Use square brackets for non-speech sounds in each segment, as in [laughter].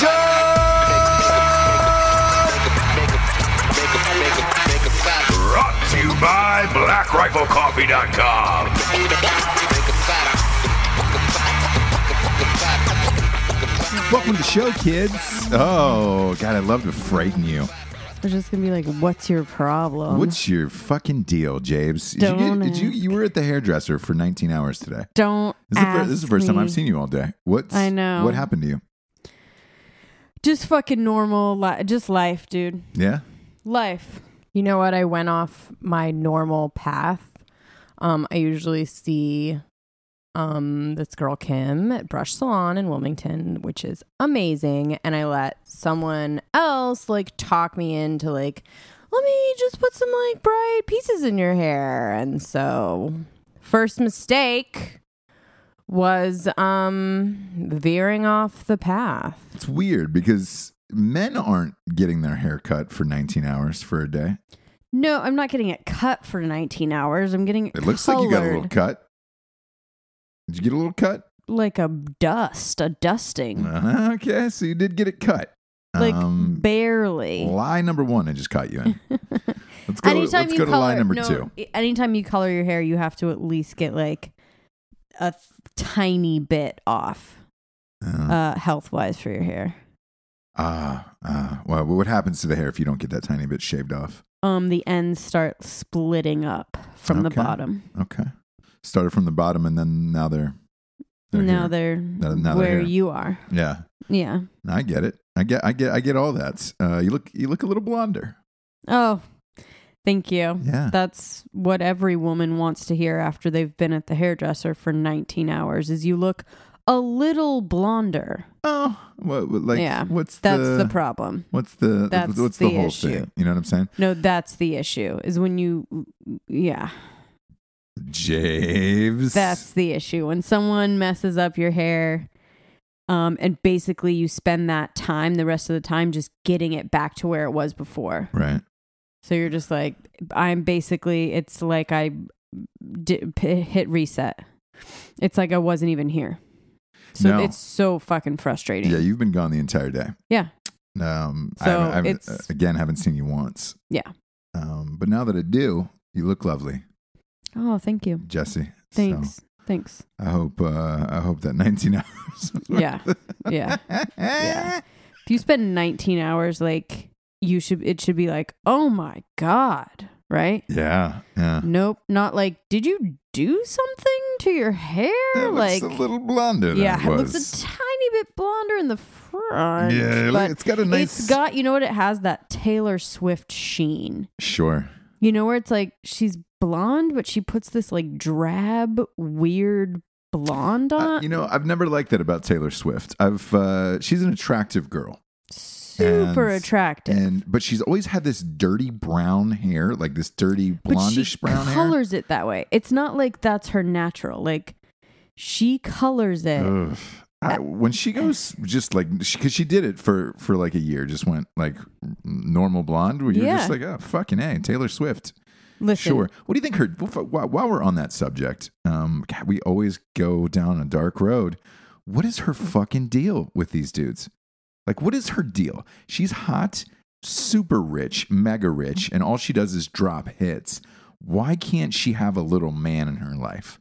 Revolution. Brought to you by BlackRifleCoffee.com. Welcome to the show, kids. Oh, God, I'd love to frighten you. I was just gonna be like, "What's your problem?" What's your fucking deal, James? Did you, Don't get, did you ask. you were at the hairdresser for 19 hours today. Don't. This is, the, fir- ask this is the first time me. I've seen you all day. What's I know. What happened to you? Just fucking normal, li- just life, dude. Yeah. Life. You know what? I went off my normal path. Um, I usually see um this girl Kim at Brush Salon in Wilmington, which is amazing, and I let someone else like talk me into like, let me just put some like bright pieces in your hair. And so first mistake was um veering off the path. It's weird because men aren't getting their hair cut for 19 hours for a day. No, I'm not getting it cut for 19 hours. I'm getting it It looks like you got a little cut. Did you get a little cut? like a dust, a dusting, Uh, okay, so you did get it cut. like Um, barely. lie number one, I just caught you in. [laughs] Let's go. anytime let's you go to lie number no, two. Anytime you color your hair, you have to at least get like a th- tiny bit off, Uh, uh, health wise for your hair. Ah, ah. well, what happens to the hair if you don't get that tiny bit shaved off? Um, the ends start splitting up from the bottom. Okay, started from the bottom, and then now they're, they're now here. they're Now- now they're where you are. yeah. Yeah. I get it. I get. I get. I get all that. Uh, you look. You look a little blonder. Oh, thank you. Yeah. That's what every woman wants to hear after they've been at the hairdresser for 19 hours is you look a little blonder. oh, what, like Yeah, what's That's the, the problem. what's the that's what's the, the whole issue. thing? You know what I'm saying? No, that's the issue. Is when you yeah, Javes. that's the issue. When someone messes up your hair um and basically you spend that time the rest of the time just getting it back to where it was before. right. So you're just like I'm basically it's like I p- hit reset. It's like I wasn't even here. So No. it's so fucking frustrating. Yeah, you've been gone the entire day. Yeah. Um, I So haven't, I haven't- it's- uh, again haven't seen you once. Yeah. Um, but now that I do, you look lovely, Oh, thank you. Jesse. Thanks. So Thanks. I hope. Uh, I hope that 19 [laughs] hours. Yeah. Yeah. Yeah. [laughs] If you spend 19 hours like you should it should be like, "Oh my god." Right? Yeah. Yeah. Nope, not like, "Did you do something to your hair?" It like looks a little blonder. Yeah, it it looks a tiny bit blonder in the front. Yeah, but it's got a nice. it's got, you know what it has that Taylor Swift sheen. sure. You know where it's like she's blonde but she puts this like drab weird blonde Uh, on. you know, I've never liked that about Taylor Swift. I've. Uh, she's an attractive girl, Super and- attractive. and but she's always had this dirty brown hair, like this dirty blondish she brown hair. She colors it that way. It's not like that's her natural. Like she colors it. Ugh. I, when she goes just like because she, did it for for like a year, just went like normal blonde. Where you're just like, oh fucking a, Taylor Swift. Listen, Sure. What do you think her? While while we're on that subject, um, God, we always go down a dark road. What is her fucking deal with these dudes? Like, what is her deal? She's hot, super rich, mega rich, and all she does is drop hits. Why can't she have a little man in her life?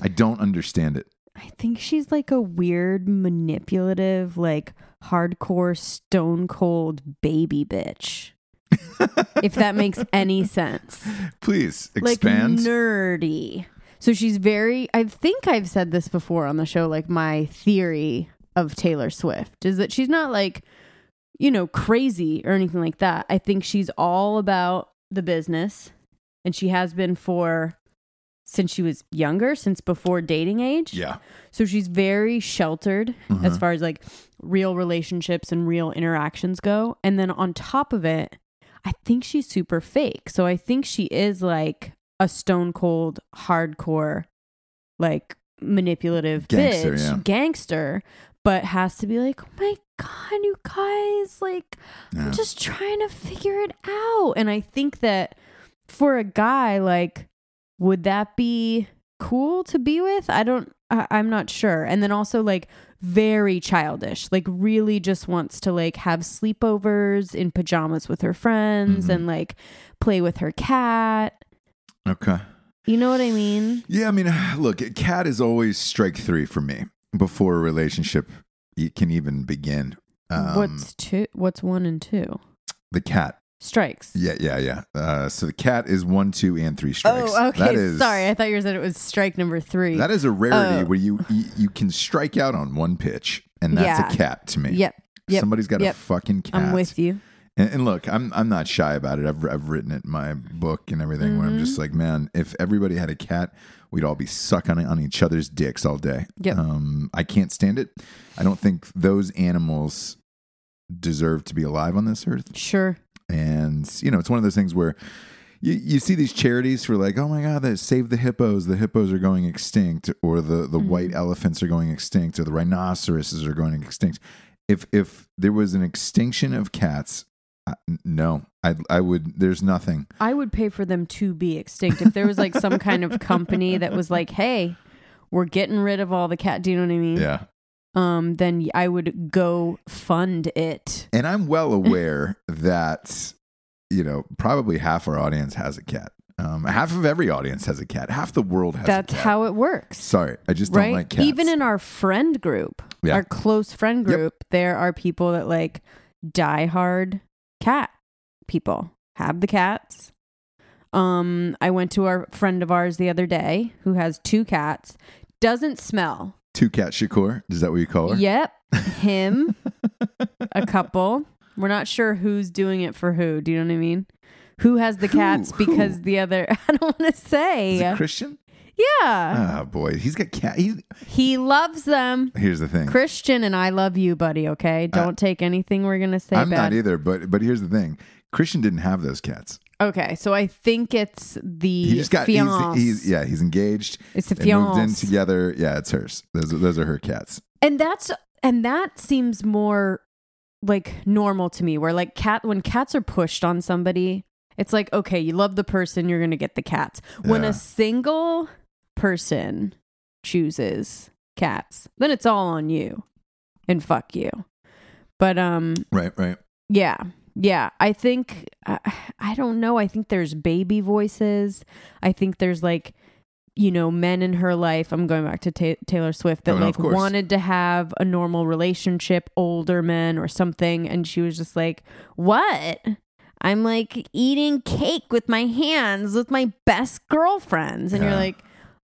I don't understand it. I think she's like a weird, manipulative, like hardcore, stone cold baby bitch. [laughs] if that makes any sense. Please expand. Like nerdy. So she's very, I think I've said this before on the show, like my theory of Taylor Swift is that she's not like, you know, crazy or anything like that. I think she's all about the business and she has been for since she was younger, since before dating age. yeah. So she's very sheltered Mhm. as far as like real relationships and real interactions go. And then on top of it, I think she's super fake. So I think she is like a stone cold, hardcore, like manipulative Gangster, bitch, yeah. gangster, but has to be like, oh my God, you guys, like, Yeah. I'm just trying to figure it out. And I think that for a guy, like, would that be cool to be with? I don't, I, I'm not sure. And then also, like, very childish, like, really just wants to, like, have sleepovers in pajamas with her friends Mhm. and, like, play with her cat. Okay. You know what I mean? Yeah, I mean, [sighs] look, cat is always strike three for me before a relationship can even begin. Um, what's two? What's one and two? the cat? Strikes. Yeah, yeah, yeah. Uh, so the cat is one, two, and three strikes. Oh, okay. Is, Sorry, I thought you said it was strike number three. That is a rarity Oh. where you, you you can strike out on one pitch, and that's Yeah. a cat to me. Yep. Yep. Somebody's got Yep. a fucking cat. I'm with you. And, and look, I'm I'm not shy about it. I've I've written it in my book and everything. Where I'm Mm-hmm. just like, man, if everybody had a cat, we'd all be sucking on each other's dicks all day. Yep. Um, I can't stand it. I don't think those animals deserve to be alive on this earth. Sure. And you know, it's one of those things where you, you see these charities for like, oh my god, they save the hippos. The hippos are going extinct, or the the Mm-hmm. white elephants are going extinct, or the rhinoceroses are going extinct. If if there was an extinction of cats, No, I I would. There's nothing. I would pay for them to be extinct if there was like some kind of company that was like, "Hey, we're getting rid of all the cat. Do you know what I mean? Yeah. Um, then I would go fund it. And I'm well aware that, you know, probably half our audience has a cat. Um, half of every audience has a cat. Half the world has That's a cat. how it works. Sorry, I just right? don't like cats. Even in our friend group, Yeah. our close friend Yep. group, there are people that like die hard cat people. Have the cats. Um, I went to our friend of ours the other day who has two cats. Doesn't smell. Two Cat Shakur. Is that what you call her? Yep. [laughs] Him, a couple. We're not sure who's doing it for who. Do you know what I mean? Who has the Who? cats because Who? the other [laughs] I don't want to say. Is it Christian? Yeah. Oh boy, he's got cat. He, he loves them. here's the thing. Christian and I love you, buddy, okay? Uh, Don't take anything we're going to say I'm bad. not either, but but here's the thing. Christian didn't have those cats. Okay, so I think it's the He just got. Fiance. he's yeah. He's engaged. it's the They moved in fiance. together. Yeah, it's hers. Those are, those are her cats. and that's and that seems more like normal to me where like cat when cats are pushed on somebody it's like okay you love the person you're gonna get the cats when Yeah. a single person chooses cats then it's all on you and fuck you. But um Right, right. yeah yeah. I think I, I don't know. I think there's baby voices. I think there's like you know men in her life. I'm going back to Ta- taylor swift that Oh, like wanted to have a normal relationship older men or something. And she was just like what? I'm like eating cake with my hands with my best girlfriends. And you're like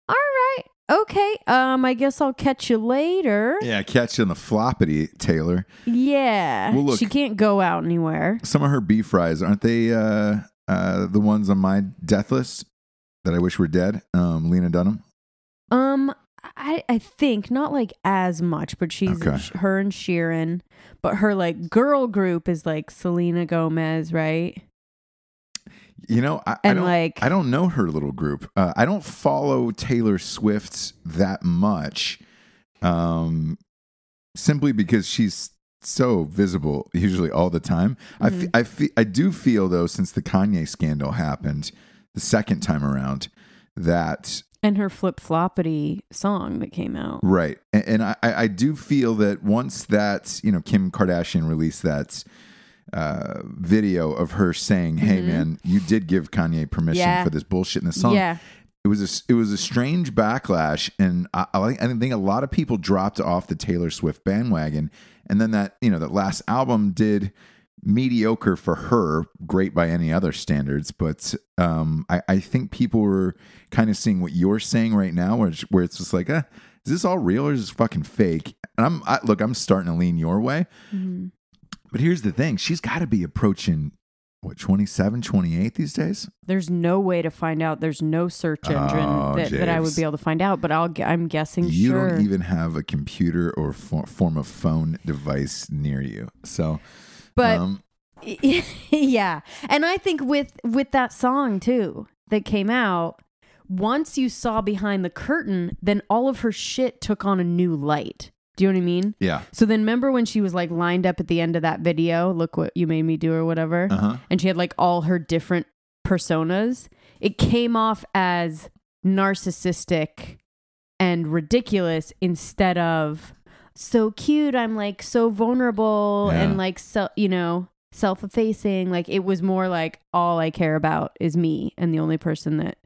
all right okay um i guess i'll catch you later Yeah, catch you in the floppity, Taylor. yeah Well, look- she can't go out anywhere Some of her beef fries aren't they? Uh, uh, the ones on my death list that I wish were dead. Um, Lena Dunham. Um, I I think not like as much, but she's Okay. her and Sheeran, but her like girl group is like Selena Gomez, right? You know, I, I And don't. like I don't know her little group. Uh, I don't follow Taylor Swift that much, um, simply because she's so visible usually all the time. I fe- I fe- I do feel though since the Kanye scandal happened the second time around that and her flip floppity song that came out. Right. And, and I, I I do feel that once that, you know, Kim Kardashian released that uh, video of her saying, hey, man, you did give Kanye permission Mm-hmm. Yeah. for this bullshit in the song. Yeah, It was a, it was a strange backlash. And I, I, I think a lot of people dropped off the Taylor Swift bandwagon. And then that, you know, that last album did mediocre for her, great by any other standards. But um, I, I think people were kind of seeing what you're saying right now, where it's, where it's just like, eh, is this all real or is this fucking fake? And I'm I, look, I'm starting to lean your way. Mhm. But here's the thing: she's got to be approaching what 27, 28 these days. there's no way to find out. There's no search engine Oh, that, that I would be able to find out. But i'll i'm guessing You sure. don't even have a computer or for, form of phone device near you. So, but um, [laughs] yeah and i think with with that song too that came out once you saw behind the curtain then all of her shit took on a new light do you know what i mean yeah, so then remember when she was like lined up at the end of that video look what you made me do or whatever uh huh. and she had like all her different personas it came off as narcissistic and ridiculous instead of so cute i'm like so vulnerable Yeah. and like so you know self-effacing like it was more like all i care about is me and the only person that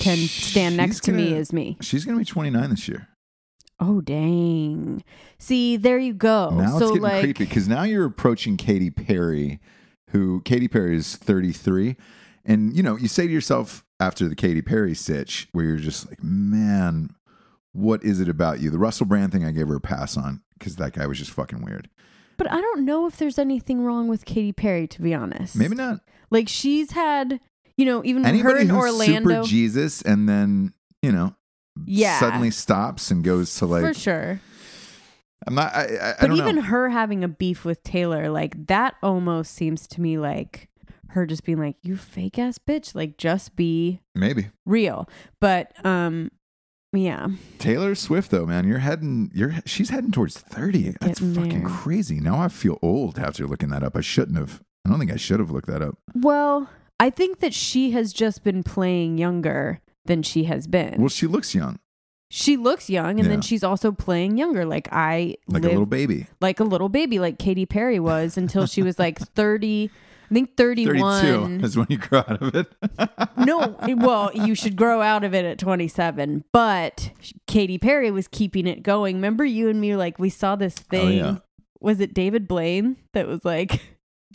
can stand next She's to me is me She's gonna be 29 this year. Oh dang see there you go now so it's getting like creepy because now you're approaching Katy Perry, who Katy Perry is 33, and you know you say to yourself after the Katy Perry sitch, where you're just like, man, what is it about you? The Russell Brand thing, I gave her a pass on because that guy was just fucking weird. but i don't know if there's anything wrong with Katy perry to be honest Maybe not. Like she's had, you know, even her Anybody in who's Orlando. super Jesus and then you know Yeah. suddenly stops and goes to like for sure. I'm not I I, I But don't even know. her having a beef with Taylor, like that almost seems to me like her just being like, You fake ass bitch. Like just be Maybe real. But um yeah. Taylor Swift though, man, you're heading you're she's heading towards 30. That's Getting fucking there. crazy. Now I feel old after looking that up. I shouldn't have. I don't think I should have looked that up. Well, I think that she has just been playing younger than she has been. Well, she looks young. she looks young and Yeah. then she's also playing younger. Like I Like live a little baby. like a little baby, like Katy Perry was until she was like [laughs] 30, I think 31. 32 is when you grow out of it. [laughs] no, well, you should grow out of it at 27. But Katy Perry was keeping it going. Remember you and me, like, we saw this thing. Oh, yeah. Was it David Blaine that was like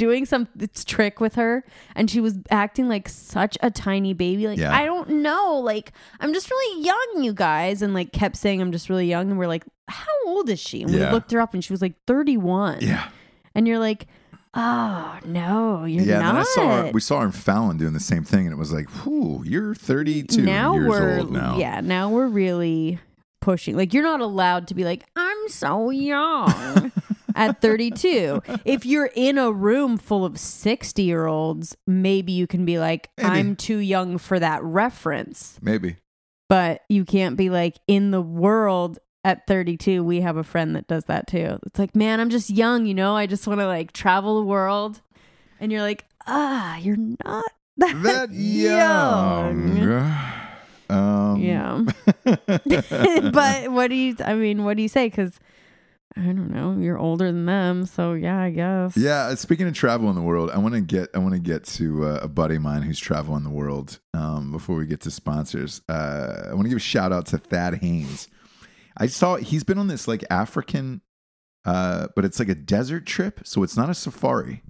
doing some trick with her? And she was acting like such a tiny baby. Like, Yeah. I don't know. Like, I'm just really young, you guys. And like kept saying, I'm just really young. And we're like, how old is she? And Yeah. we looked her up and she was like 31. yeah. And you're like, oh, no, you're yeah, not. then I saw her, we saw her in Fallon doing the same thing, and it was like, whew, you're 32 now years we're old now. yeah now we're really pushing like you're not allowed to be like i'm so young [laughs] at 32 if you're in a room full of 60 year olds maybe you can be like Maybe. i'm too young for that reference. Maybe. but you can't be like in the world at 32 we have a friend that does that too. It's like man i'm just young you know? I just want to like travel the world. And you're like ah you're not that, That [laughs] young. Um, yeah. [laughs] [laughs] But what do you i mean what do you say? Because i don't know you're older than them so yeah i guess Yeah, uh, speaking of travel in the world, I want to get I want to get to uh, a buddy of mine who's traveling the world. Um, before we get to sponsors, uh, I want to give a shout out to Thad Haynes. I saw he's been on this like African, uh, but it's like a desert trip, so it's not a safari.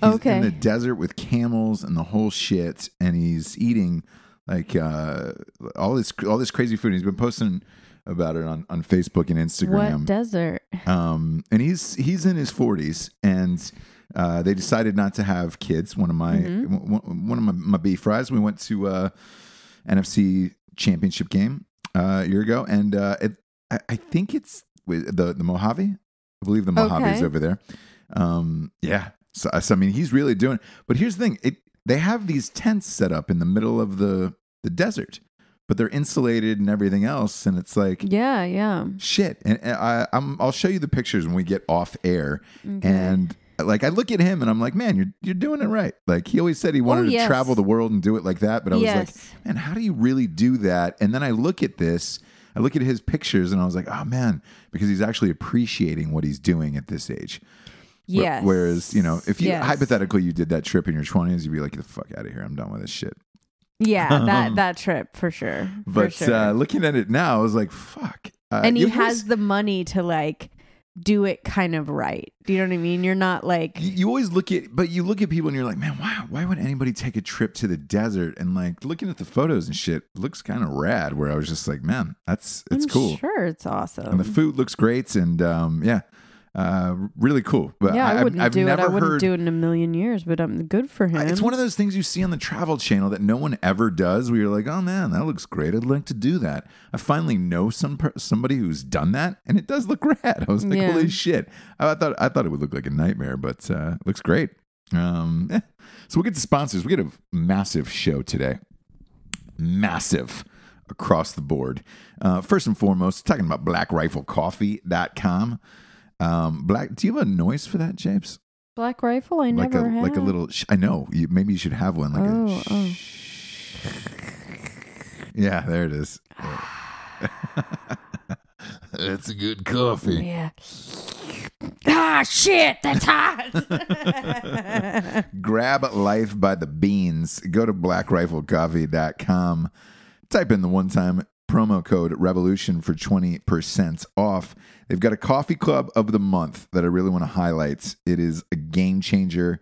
He's Okay. in the desert with camels and the whole shit, and he's eating like uh, all this all this crazy food. He's been posting about it on, on Facebook and Instagram what desert um, and he's he's in his forties, and uh, they decided not to have kids. One of my Mm-hmm. one, one of my, my beef fries. We went to uh, NFC championship game uh, a year ago, and uh, it, I, I think it's the the Mojave. I believe the Mojave's Okay. over there. Um, yeah, so, so I mean, he's really doing. But here's the thing: it they have these tents set up in the middle of the the desert, but they're insulated and everything else, and it's like yeah yeah. Shit. And and I, I'm, i'll show you the pictures when we get off air. Okay. and like i look at him and i'm like man you're, you're doing it right. Like he always said he oh, wanted Oh, to travel the world and do it like that but i was Yes. like man how do you really do that? And then i look at this i look at his pictures and i was like oh man because he's actually appreciating what he's doing at this age. Yes whereas you know if you Yes. hypothetically you did that trip in your 20s you'd be like get the fuck out of here. I'm done with this shit yeah [laughs] that that trip for sure for but sure. uh, looking at it now i was like fuck. Uh, and he has the money to like do it kind of right. Do you know what i mean? You're not like you, you always look at but you look at people and you're like man why why would anybody take a trip to the desert? And like looking at the photos and shit looks kind of rad where i was just like man that's it's I'm cool. sure it's awesome and the food looks great and um yeah uh really cool. But yeah, I, I've- wouldn't I've do it. I wouldn't heard- do it in a million years, but I'm good for him. it's one of those things you see on the travel channel that no one ever does where you're like oh man that looks great. I'd like to do that. I finally know some somebody who's done that and it does look [laughs] rad. I was like Yeah. holy shit. I, thought i thought it would look like a nightmare but uh it looks great. Um eh. so we'll get to sponsors. We get a massive show today. Massive across the board. Uh first and foremost talking about blackriflecoffee.com um black do you have a noise for that james Black Rifle. I like never a had. like a little. Sh- I know. You, maybe you should have one. Like Oh, a. oh. [laughs] Yeah, there it is. [sighs] That's a good coffee. Yeah. Ah, shit! That's hot. [laughs] [laughs] Grab life by the beans. Go to blackriflecoffee.com. Type in the one time promo code revolution for 20% off. They've got a coffee club of the month that I really want to highlight. It is a game changer.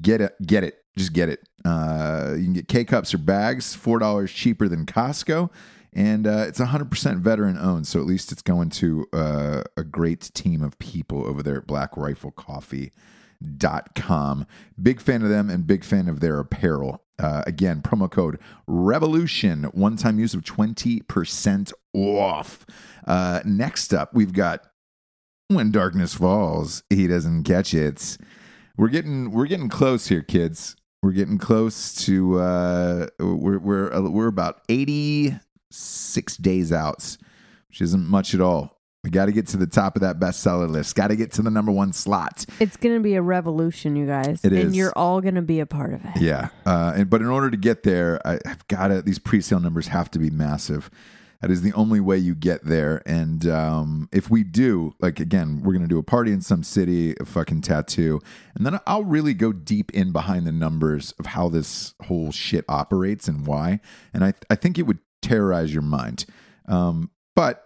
Get it, get it, just get it. Uh, you can get K cups or bags, four dollars cheaper than Costco, and uh, it's 100% veteran owned. So at least it's going to uh, a great team of people over there at Black Rifle Coffee dot com. Big fan of them and big fan of their apparel. Uh, again, promo code revolution, one time use of 20% off. Uh, next up, we've got when darkness falls, he doesn't catch it. We're getting we're getting close here, kids. We're getting close to uh, we're we're uh, we're about 86 days out, which isn't much at all. We got to get to the top of that bestseller list. Got to get to the number one slot. it's gonna be a revolution, you guys, It and you're all gonna be a part of it. Yeah, uh, and, but in order to get there, I, I've got to. These pre-sale numbers have to be massive. That is the only way you get there. And um, if we do, like again, we're gonna do a party in some city, a fucking tattoo, and then I'll really go deep in behind the numbers of how this whole shit operates and why. And I I think it would terrorize your mind. Um, but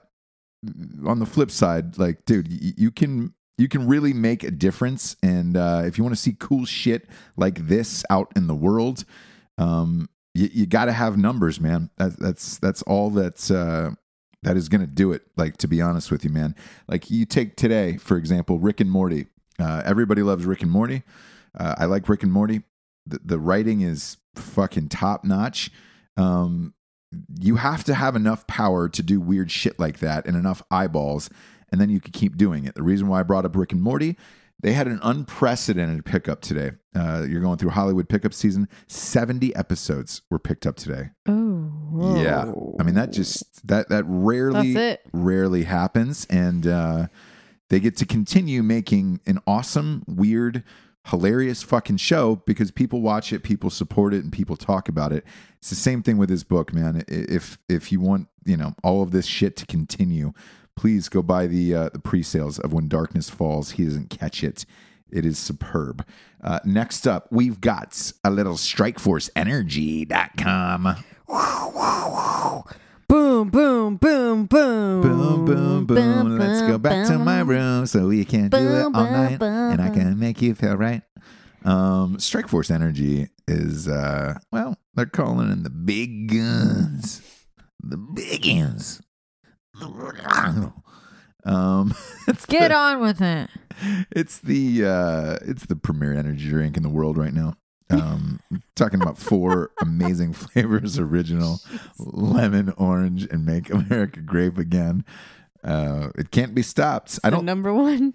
on the flip side, like, dude, y- you can you can really make a difference. And uh, if you want to see cool shit like this out in the world, um, you, you got to have numbers, man. That, that's that's all that's uh, that is going to do it. Like to be honest with you, man. Like you take today, for example, Rick and Morty. Uh, everybody loves Rick and Morty. Uh, I like Rick and Morty. The, the writing is fucking top notch. Um, you have to have enough power to do weird shit like that and enough eyeballs, and then you could keep doing it. The reason why I brought up Rick and Morty, they had an unprecedented pickup today. Uh, you're going through Hollywood pickup season. 70 episodes were picked up today. Oh, Yeah. I mean, that just, that, that rarely, rarely happens. And uh, they get to continue making an awesome, weird, hilarious fucking show because people watch it, people support it, and people talk about it. It's the same thing with this book, man. If if you want, you know, all of this shit to continue, please go buy the uh, the pre-sales of When Darkness Falls. He doesn't catch it. It is superb. Uh, next up, we've got a little StrikeForceEnergy.com. Boom, boom, boom, boom. Boom, boom, boom. Let's go back to my room so we can do it all night and I can make you feel right. Um, Strike Force Energy is, uh, well, they're calling in the big guns. The big guns. Um, [laughs] it's Get the, on with it. It's the uh, it's the premier energy drink in the world right now. Um, talking about four [laughs] amazing flavors: original, lemon, orange, and make America grape again. Uh, it can't be stopped. I don't. number one.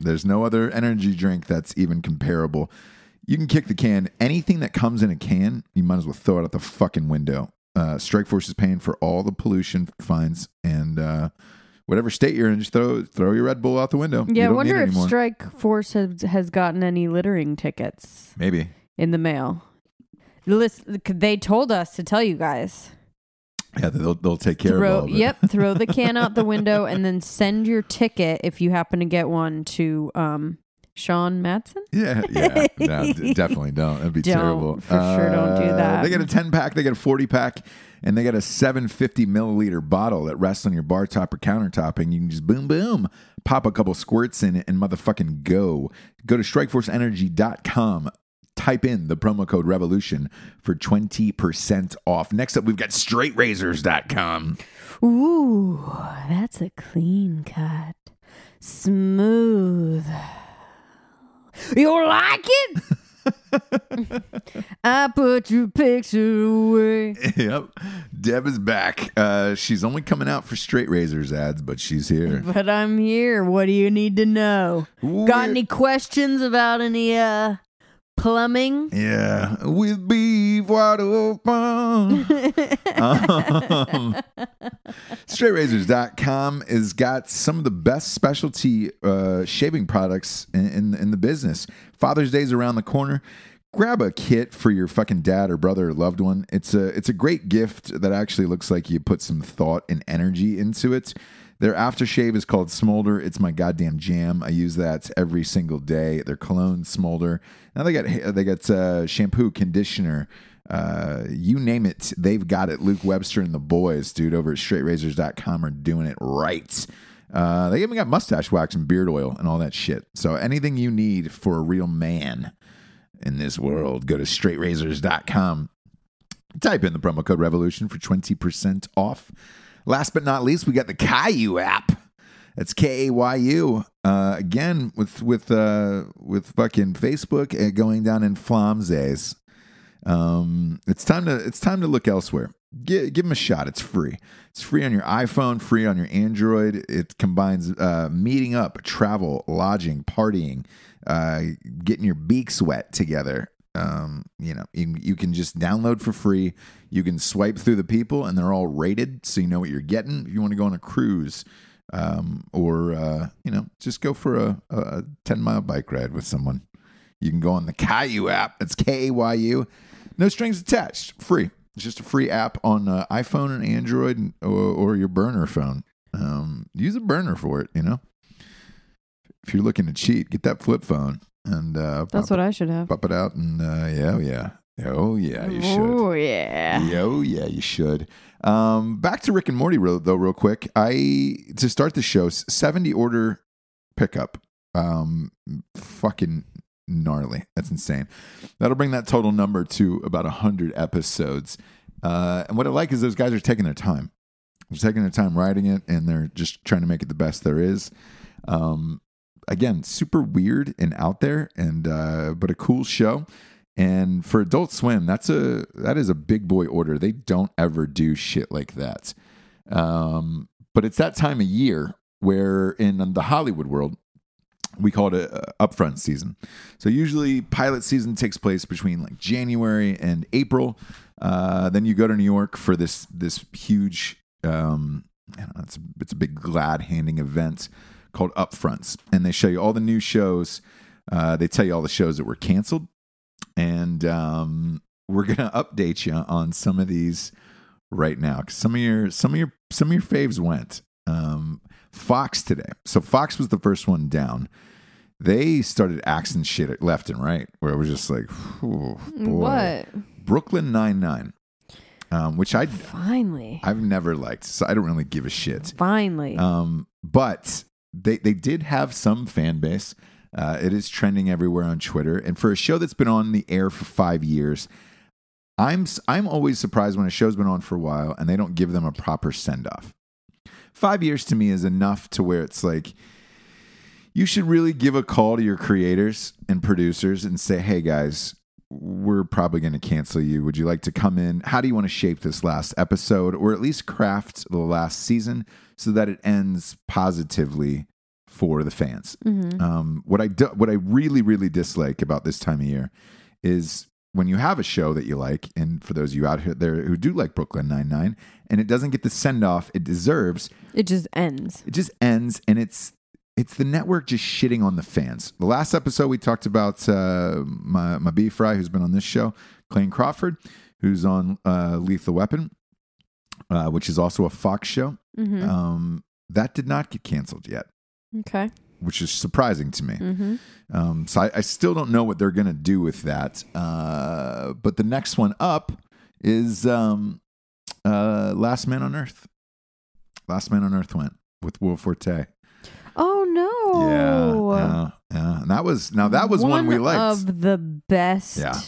There's no other energy drink that's even comparable. You can kick the can. Anything that comes in a can, you might as well throw it out the fucking window. Uh, Strikeforce is paying for all the pollution fines and uh, whatever state you're in, just throw throw your Red Bull out the window. Yeah, I wonder if. Strike Force has, has gotten any littering tickets Maybe. In the mail. Listen, they told us to tell you guys. Yeah, they'll they'll take care of all of it. yep, throw the can out the [laughs] window and then send your ticket if you happen to get one to um, Sean Matson. Yeah, yeah, [laughs] no, d- definitely don't. That'd be Don't, terrible. for sure don't do Uh, that. They get a ten pack, they get a forty pack, and they get a seven fifty milliliter bottle that rests on your bar top or countertop, and you can just boom boom pop a couple squirts in it and motherfucking go. Go to StrikeForceEnergy.com. Type in the promo code revolution for 20% off. Next up, we've got straightrazors.com. Ooh, that's a clean cut. Smooth. You like it? [laughs] I put your picture away. yep. Deb is back. Uh, she's only coming out for straight razors ads, but she's here. But I'm here. What do you need to know? Got any questions about any uh plumbing? Yeah, with beef wide open. [laughs] um, StraightRazors.com has got some of the best specialty uh, shaving products in, in, in the business. Father's Day's around the corner. Grab a kit for your fucking dad or brother or loved one. It's a it's a great gift that actually looks like you put some thought and energy into it. Their aftershave is called Smolder. It's my goddamn jam. I use that every single day. Their cologne Smolder. Now they got they got uh, shampoo, conditioner, uh, you name it. They've got it. Luke Webster and the boys, dude, over at straightrazors.com are doing it right. Uh, they even got mustache wax and beard oil and all that shit. So anything you need for a real man in this world, go to straightrazors.com. Type in the promo code revolution for 20% off. Last but not least, we got the Kayu app. That's K A Y U. Uh, again, with with uh, with fucking Facebook uh, going down in flamses. Um, it's time to it's time to look elsewhere. Give, give them a shot. It's free. It's free on your iPhone, free on your Android. It combines uh, meeting up, travel, lodging, partying, uh, getting your beaks wet together. Um, you know, you, you can just download for free. You can swipe through the people, and they're all rated, so you know what you're getting. If you want to go on a cruise, um, or uh, you know, just go for a, a ten mile bike ride with someone. You can go on the Kayu app. That's K A Y U. No strings attached. Free. It's just a free app on uh, iPhone and Android and- or, or your burner phone. Um, use a burner for it. You know, if you're looking to cheat, get that flip phone and uh, That's what I should have. pop it out and uh, yeah, oh, yeah, oh yeah, you should. Oh yeah. Yeah, oh yeah, you should. Um, back to Rick and Morty real, though, real quick. I to start the show, seventy order pickup. Um, fucking gnarly. That's insane. That'll bring that total number to about hundred episodes. Uh, and what I like is those guys are taking their time. They're taking their time writing it, and they're just trying to make it the best there is. Um, again, super weird and out there, and uh, but a cool show. And for Adult Swim, that's a that is a big boy order. They don't ever do shit like that. Um, but it's that time of year where in the Hollywood world, we call it a, a upfront season. So usually pilot season takes place between like January and April. Uh, then you go to New York for this this huge um, know, it's it's a big glad handing event called Upfronts, and they show you all the new shows. Uh, they tell you all the shows that were canceled, and um, we're gonna [laughs] update you on some of these right now. 'Cause some of your some of your some of your faves went. Um, Fox today, so Fox was the first one down. They started axing shit left and right, where it was just like, boy. What? Brooklyn Nine Nine, um, which I Finally. I've never liked, so I don't really give a shit. Finally. Um, but they they did have some fan base. Uh, it is trending everywhere on Twitter, and for a show that's been on the air for five years, I'm I'm always surprised when a show's been on for a while and they don't give them a proper send off. Five years to me is enough to where it's like you should really give a call to your creators and producers and say, "Hey guys, we're probably going to cancel you. Would you like to come in? How do you want to shape this last episode, or at least craft the last season so that it ends positively for the fans?" Mhm. Um, what I do, what I really really dislike about this time of year is when you have a show that you like, and for those of you out here there who do like Brooklyn Nine Nine, and it doesn't get the send off it deserves, It just ends. it just ends and it's it's the network just shitting on the fans. The last episode we talked about uh, my my B fry who's been on this show, Clayne Crawford, who's on uh, Lethal Weapon, uh, which is also a Fox show. Mm-hmm. Um, that did not get canceled yet, okay. which is surprising to me. Mm-hmm. Um, so I, I still don't know what they're gonna do with that. Uh, but the next one up is um, uh, Last Man on Earth. Last Man on Earth went with Will Forte. Oh no. Yeah, yeah, yeah. And that was now that was one, we liked. One of the best Yeah.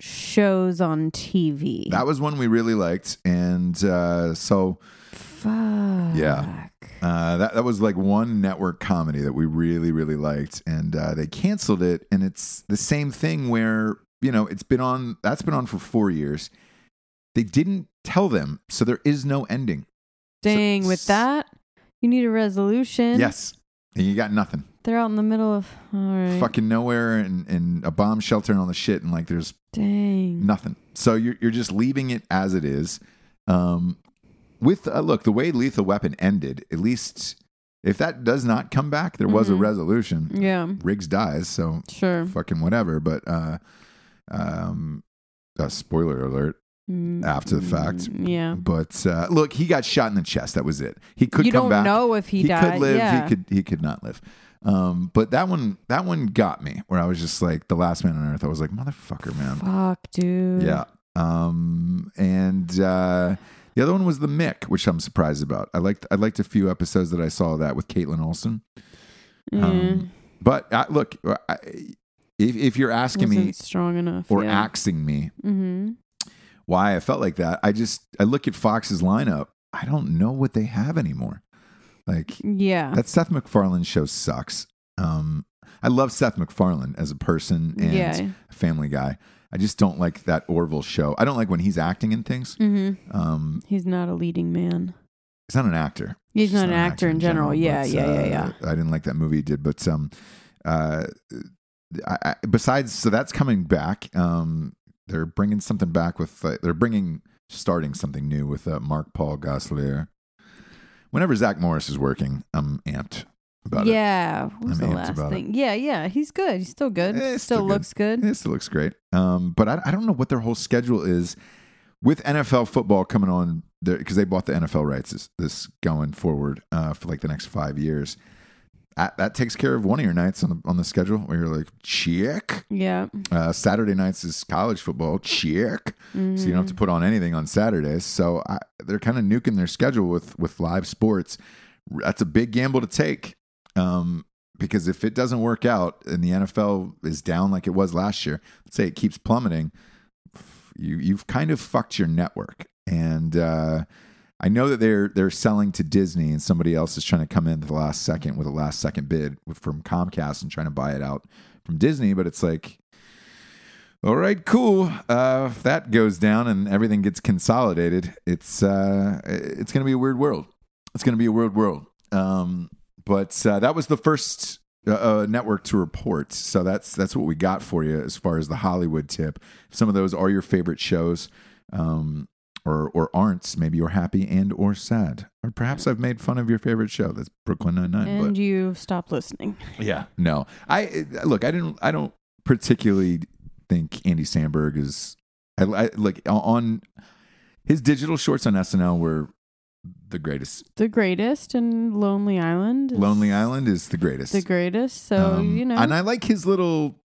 shows on TV. that was one we really liked, and uh, so Fuck. Yeah. uh, that that was like one network comedy that we really really liked, and uh, they canceled it. And it's the same thing where you know it's been on. That's been on for four years. They didn't tell them, so there is no ending. Dang, with that, you need a resolution. Yes, and you got nothing. They're out in the middle of right. Fucking nowhere, and, and a bomb shelter and all the shit, and like there's Dang. nothing. So you're you're just leaving it as it is. Um, with uh, look, the way Lethal Weapon ended, at least if that does not come back, there was a Mhm. resolution. Yeah. Riggs dies, so Sure. fucking whatever. But uh, um, uh, spoiler alert. After the fact. mm, Yeah. But uh, look, he got shot in the chest. That was it. He could you come don't back. know if he, he died. could live. Yeah. He could. He could not live. Um, but that one, that one got me. Where I was just like, the last man on earth. I was like, motherfucker, man. Fuck, dude. Yeah. Um, and uh, the other one was the Mick, which I'm surprised about. I liked I liked a few episodes that I saw that with Kaitlin Olson. Mm, Um, but uh, look, I, if if you're asking me strong enough. or yeah. axing me Mm-hmm. Why I felt like that, I just I look at Fox's lineup. I don't know what they have anymore. Like Yeah. that Seth MacFarlane show sucks. Um, I love Seth MacFarlane as a person and Yeah. a family guy. I just don't like that Orville show. I don't like when he's acting in things. Mm-hmm. Um, He's not a leading man. he's not an actor. He's just not an actor in general. Yeah, but, yeah, yeah, uh, yeah. I didn't like that movie he did, but um, uh, I, I, besides, so that's coming back. Um, they're bringing something back with. Uh, they're bringing starting something new with uh, Mark Paul Gosselaar. Whenever Zach Morris is working, I'm amped about it. yeah. The last about it. thing? Yeah, yeah. He's good. He's still good. Eh, still, still good. looks good. It still looks great. Um, but I, I don't know what their whole schedule is with NFL football coming on because they bought the NFL rights this, this going forward uh, for like the next five years. That, that takes care of one of your nights on the on the schedule where you're like check. Yeah. Uh, Saturday nights is college football check, so you don't have to put on anything on Saturdays. So I, they're kind of nuking their schedule with with live sports. That's a big gamble to take. Um, because if it doesn't work out and the NFL is down like it was last year, let's say it keeps plummeting, you you've kind of fucked your network. And uh, I know that they're they're selling to Disney, and somebody else is trying to come in the last second with a last second bid from Comcast and trying to buy it out from Disney. But it's like, all right, cool. Uh, if that goes down and everything gets consolidated, it's uh, it's going to be a weird world. It's going to be a weird world. Um, but uh, that was the first uh, uh, network to report. So that's that's what we got for you as far as the Hollywood tip. Some of those are your favorite shows, um, or or aren't. Maybe you're happy and or sad, or perhaps I've made fun of your favorite show. That's Brooklyn Nine Nine. And you stopped listening. Yeah, no. I look. I didn't. I don't particularly think Andy Samberg is. I, I like on his digital shorts on SNL were the greatest. The greatest and Lonely Island. is Lonely Island is the greatest. The greatest. So Um, you know. and I like his little sh-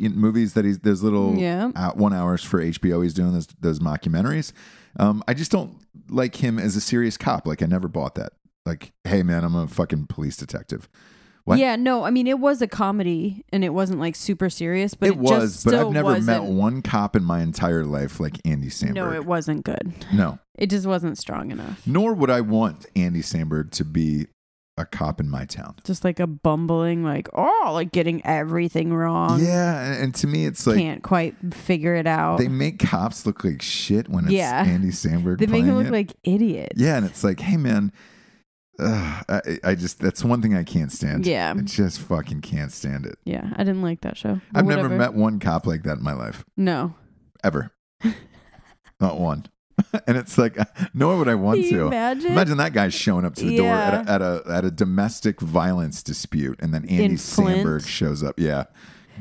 movies that he's there's little Yeah. uh, one hours for HBO. He's doing those those mockumentaries. Um, I just don't like him as a serious cop. Like I never bought that. Like, hey man, I'm a fucking police detective. What? Yeah, no, I mean it was a comedy and it wasn't like super serious, but it, it, was, but I've never met wasn't- one cop in my entire life like Andy Samberg. No, it wasn't good. No. It just wasn't strong enough. Nor would I want Andy Samberg to be a cop in my town. Just like a bumbling, like oh, like getting everything wrong. Yeah, and, and to me, it's like can't quite figure it out. they make cops look like shit when it's Yeah. Andy Samberg. They make them look it. like idiots. Yeah, and it's like, hey man, ugh, I, I just that's one thing I can't stand. Yeah. I just fucking can't stand it. Yeah, I didn't like that show. I've never met one cop like that in my life No. ever, [laughs] not one. [laughs] and it's like, [laughs] nor would I want to. imagine? Imagine that guy showing up to the door at a, at a at a domestic violence dispute, and then Andy? Samberg shows up. Yeah,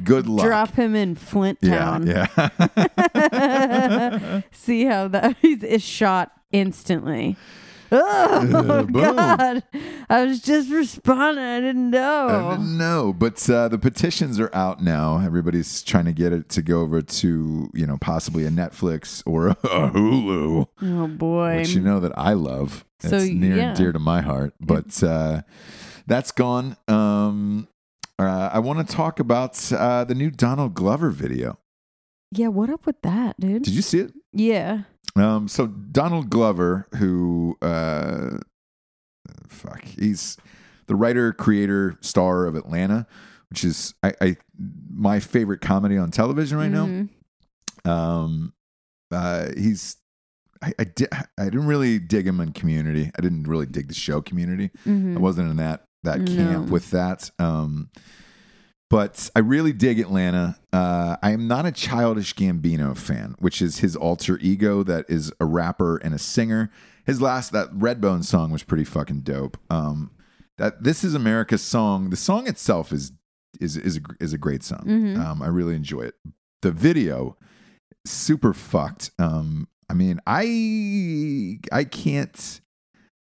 good luck. Drop him in Flint yeah, Town. yeah. [laughs] See how that he's is shot instantly. [laughs] Oh boom. God! I was just responding. I didn't know. I didn't know, but uh, the petitions are out now. Everybody's trying to get it to go over to you know possibly a Netflix or a Hulu, oh boy! which you know that I love. So, it's near yeah. and dear to my heart. But uh, that's gone. Um, uh, I want to talk about uh, the new Donald Glover video. yeah, what up with that, dude? Did you see it? yeah. Um, so Donald Glover, who, uh, fuck, he's the writer, creator, star of Atlanta, which is I, I my favorite comedy on television right Mhm. now. Um, uh, he's I I, di- I didn't really dig him in Community. I didn't really dig the show Community. Mhm. I wasn't in that that No. camp with that. Um, but I really dig Atlanta. Uh, I am not a childish Gambino fan, which is his alter ego that is a rapper and a singer. His last that Redbone song was pretty fucking dope. Um, that this is America's song. The song itself is is is a, is a great song. Mhm. Um, I really enjoy it. The video, super fucked. Um, I mean, I I can't.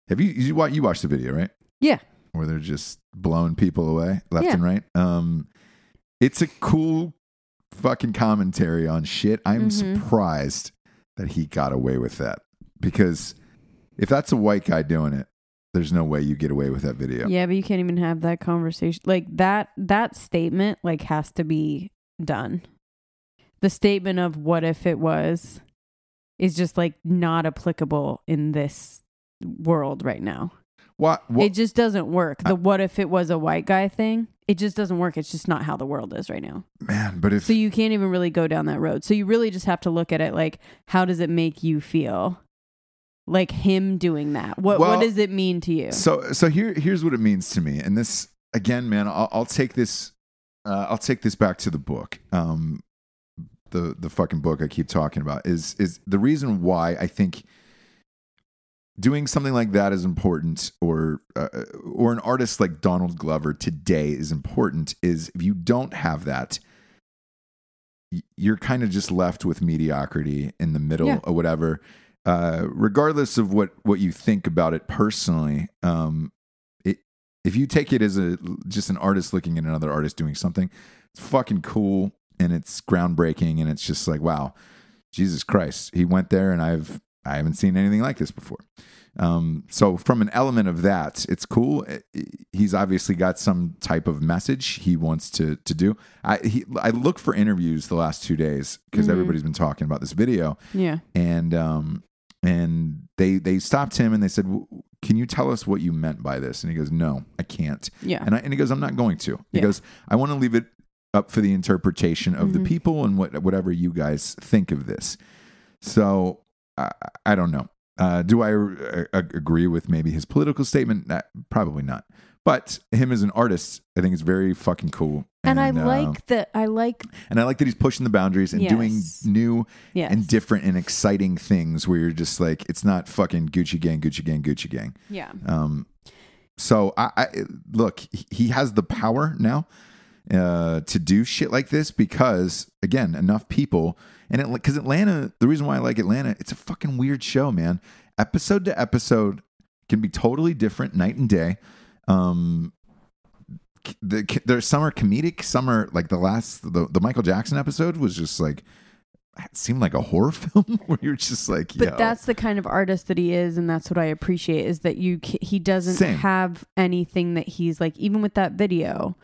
Have you you watch you watched the video right? Yeah. where they're just blowing people away left Yeah. and right. Um, it's a cool fucking commentary on shit. I'm Mhm. surprised that he got away with that because if that's a white guy doing it, there's no way you get away with that video. Yeah, but you can't even have that conversation. Like that that statement like has to be done. The statement of what if it was is just like not applicable in this world right now. What? what it just doesn't work. The what if it was a white guy thing, it just doesn't work. It's just not how the world is right now. man? But if So you can't even really go down that road. So you really just have to look at it like how does it make you feel? Like him doing that. What Well, what does it mean to you? So so here here's what it means to me, and this again, man. I'll, I'll take this. Uh, I'll take this back to the book. Um, the the fucking book I keep talking about is is the reason why I think doing something like that is important, or uh, or an artist like Donald Glover today is important. Is if you don't have that, you're kind of just left with mediocrity in the middle Yeah. or whatever. Uh, regardless of what what you think about it personally, um, it, if you take it as a just an artist looking at another artist doing something, it's fucking cool and it's groundbreaking and it's just like wow, Jesus Christ, he went there and I've I haven't seen anything like this before. Um, so from an element of that, it's cool. He's obviously got some type of message he wants to to do. I he, I look for interviews the last two days because Mhm. everybody's been talking about this video, Yeah. and um and they they stopped him and they said, "W- "Can you tell us what you meant by this?" And he goes, "No, I can't." Yeah. And I, and he goes, "I'm not going to." He Yeah. goes, "I want to leave it up for the interpretation of the Mhm. people and what whatever you guys think of this." So I, I don't know. Uh, do I uh, agree with maybe his political statement? Probably not. But him as an artist, I think is very fucking cool. And, I uh, like that. I like and I like that he's pushing the boundaries and doing new yes. and different and exciting things where you're just like, it's not fucking Gucci gang, Gucci gang, Gucci gang. Yeah. Um, so I, I look, he- he has the power now uh, to do shit like this because again, enough people and it because Atlanta. The reason why I like Atlanta, it's a fucking weird show, man. Episode to episode can be totally different night and day. Um, the there's some are comedic, some are like the last the, the Michael Jackson episode was just like it seemed like a horror [laughs] film where you're just like, But that's the kind of artist that he is, and that's what I appreciate is that you he doesn't Same. have anything that he's like. Even with that video,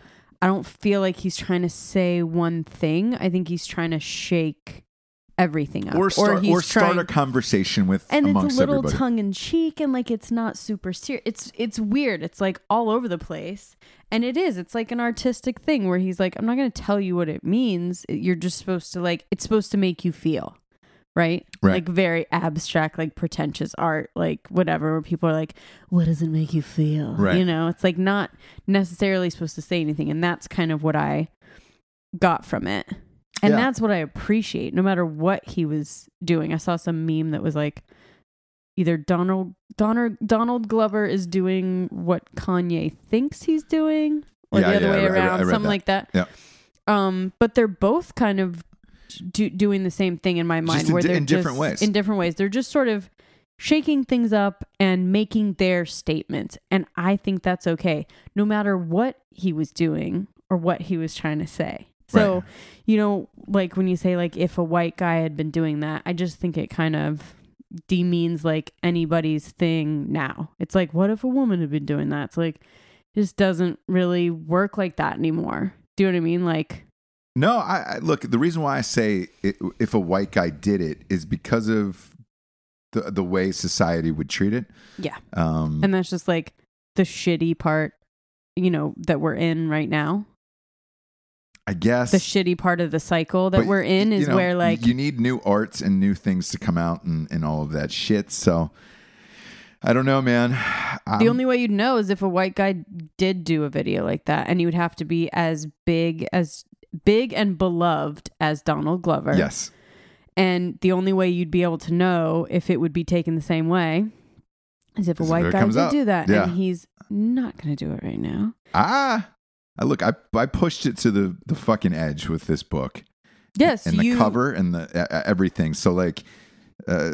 I don't feel like he's trying to say one thing. I think he's trying to shake everything up, or start he's or, start trying- a conversation with and it's a little tongue in cheek and like it's not super serious. It's it's weird. It's like all over the place. And it is. It's like an artistic thing where he's like, I'm not going to tell you what it means. You're just supposed to like it's supposed to make you feel. Right? Right. Like very abstract, like pretentious art, like whatever, where people are like, What does it make you feel? Right. You know, it's like not necessarily supposed to say anything. And that's kind of what I got from it. And Yeah. that's what I appreciate, no matter what he was doing. I saw some meme that was like either Donald Donald Donald Glover is doing what Kanye thinks he's doing, or Yeah, the other yeah, way I re- I around, I something that. like that. Yeah. Um, but they're both kind of do, doing the same thing in my mind, in where di- they're in different ways. In different ways, they're just sort of shaking things up and making their statements, and I think that's okay, no matter what he was doing or what he was trying to say. So, Right. you know, like when you say like if a white guy had been doing that, I just think it kind of demeans like anybody's thing now. It's like what if a woman had been doing that? It's like it just doesn't really work like that anymore. Do you know what I mean? Like No, I, I look. The reason why I say it, if a white guy did it is because of the the way society would treat it. Yeah. Um, and that's just like the shitty part, you know, that we're in right now. I guess The shitty part of the cycle that but, we're in you is know, where like you need new arts and new things to come out and, and all of that shit. So I don't know, man. [sighs] The I'm- only way you'd know is if a white guy did do a video like that, and he would have to be as big as big and beloved as Donald Glover. yes, And the only way you'd be able to know if it would be taken the same way is if a white guy did out. do that. Yeah. And he's not going to do it right now. ah, I look. I I pushed it to the the fucking edge with this book. Yes, and the you, cover and the uh, everything. So like, uh,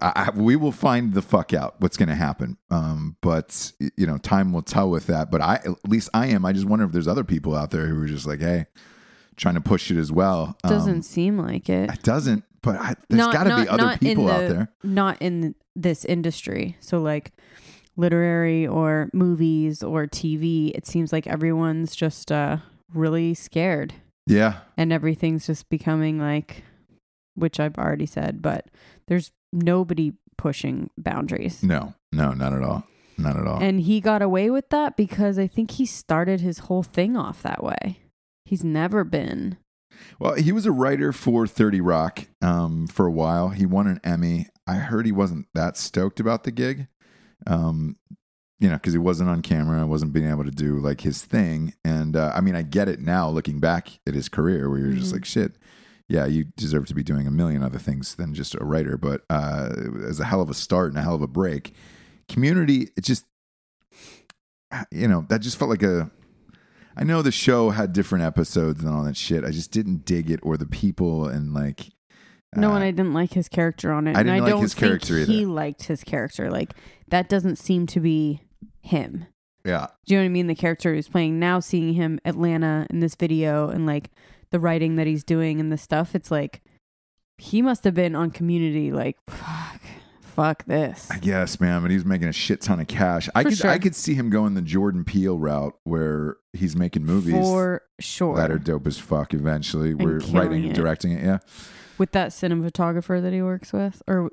I, we will find the fuck out what's going to happen. Um, but you know, time will tell with that. But I, at least I am. I just wonder if there's other people out there who are just like, hey, trying to push it as well. Um, Doesn't seem like it. it doesn't. But I, there's got to be other people out there. Not in this industry. So, like literary or movies or TV, it seems like everyone's just uh, really scared. Yeah, and everything's just becoming like which I've already said, but there's nobody pushing boundaries. no, no, not at all, not at all. And he got away with that because I think he started his whole thing off that way. He's never been. Well, he was a writer for 30 Rock um, for a while. He won an Emmy. I heard he wasn't that stoked about the gig, um, you know, because he wasn't on camera, wasn't being able to do like his thing. And uh, I mean, I get it now looking back at his career where you're just Mhm. like, shit, yeah, you deserve to be doing a million other things than just a writer. But uh, it was a hell of a start and a hell of a break. Community, it just, you know, that just felt like a, I know the show had different episodes and all that shit. I just didn't dig it or the people and like. No, uh, and I didn't like his character on it. I and didn't I like don't his think character he liked his character. Like that doesn't seem to be him. yeah, Do you know what I mean? The character who's playing now, seeing him Atlanta in this video and like the writing that he's doing and the stuff, it's like he must have been on community like fuck, fuck this. I guess, man. But he's making a shit ton of cash. I could, sure. I could see him going the Jordan Peele route where he's making movies For sure. that are dope as fuck. Eventually, And we're writing, and directing it. Yeah, With that cinematographer that he works with, or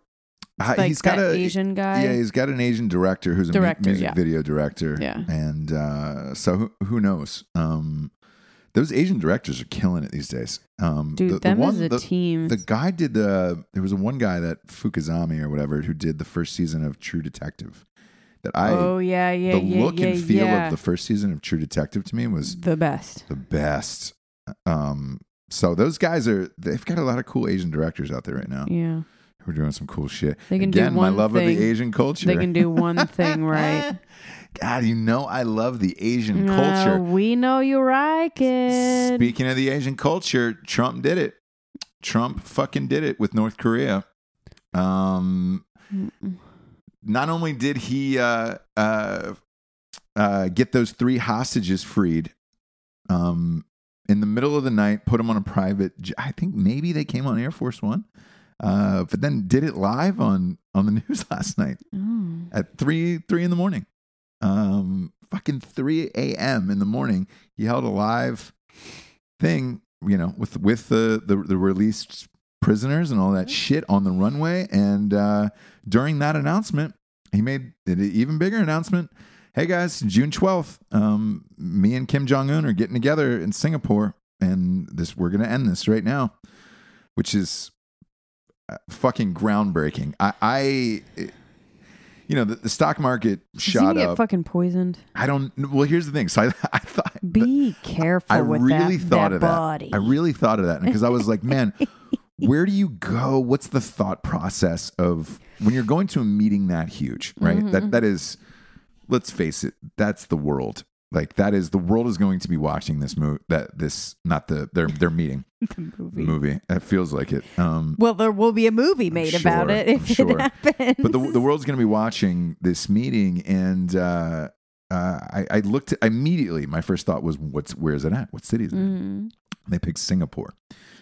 like he's got that a Asian guy. Yeah, he's got an Asian director who's a Director, music yeah. video director. Yeah. and uh, so who, who knows? Um, those Asian directors are killing it these days. Um, Dude, the, the one- as a the- team. The guy did the. There was a one guy that Fukuzami or whatever who did the first season of True Detective. That I oh yeah, yeah, the yeah, look yeah, and feel yeah. of the first season of True Detective to me was the best. the best. Um, so those guys are they've got a lot of cool Asian directors out there right now Yeah, who are doing some cool shit. They can do Again, my one love thing. of the Asian culture. they can do one [laughs] thing right. God, you know I love the Asian culture. we know you like it. Speaking of the Asian culture, Trump did it. Trump fucking did it with North Korea. Um, Mm-mm. not only did he uh, uh, uh, get those three hostages freed um, in the middle of the night, put them on a private. j- I think maybe they came on Air Force One, uh, but then did it live on on the [laughs] news last night Oh. at three three in the morning. Um, fucking three a.m. in the morning. He held a live thing, you know, with with the the, the released prisoners and all that shit on the runway. And uh, during that announcement, he made an even bigger announcement. Hey guys, June twelfth, um, me and Kim Jong Un are getting together in Singapore, and this we're gonna end this right now, which is fucking groundbreaking. I, I you know, the, the stock market Does shot get up. fucking poisoned? I don't. Well, here's the thing. So I, [laughs] I thought Be careful I really that, thought that of that. body. I really thought of that because I was like, [laughs] man, where do you go? What's the thought process of when you're going to a meeting that huge, right? Mm-hmm. That that is, let's face it, that's the world. Like that is the world is going to be watching this movie. That this not the their their meeting [laughs] the movie. movie. It feels like it. Um, Well, there will be a movie made about it if sure. it happens. but the the world's going to be watching this meeting, and uh, uh, I, I looked at, immediately. My first thought was, "What's where is it at? What city is it?" in?" Mhm. They picked Singapore,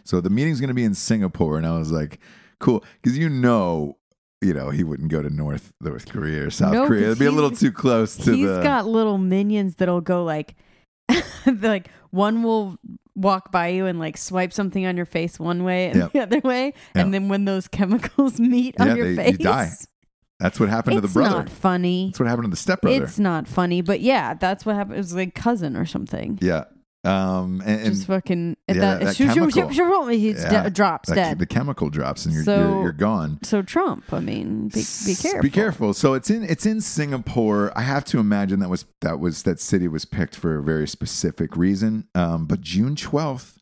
so the meeting's going to be in Singapore, and I was like, "Cool," because you know, you know, he wouldn't go to North North Korea or South No, Korea. It'd be a little too close to He's the. got little minions that'll go like, [laughs] like one will walk by you and like swipe something on your face one way and Yep. the other way, Yep. and then when those [laughs] chemicals meet Yeah, on your they- you face, die. That's what happened to the brother. not funny. That's what happened to the stepbrother. It's not funny, but yeah, that's what happened. It was like cousin or something. yeah. Um. And, and Just fucking yeah, that, that shoo- chemical. shoo- shoo- Yeah, drops that- dead. the chemical drops, and you're So- you're, you're gone. so Trump, I mean, be, be careful. Be careful. So it's in it's in Singapore. I have to imagine that was that was that city was picked for a very specific reason. Um, but June twelfth,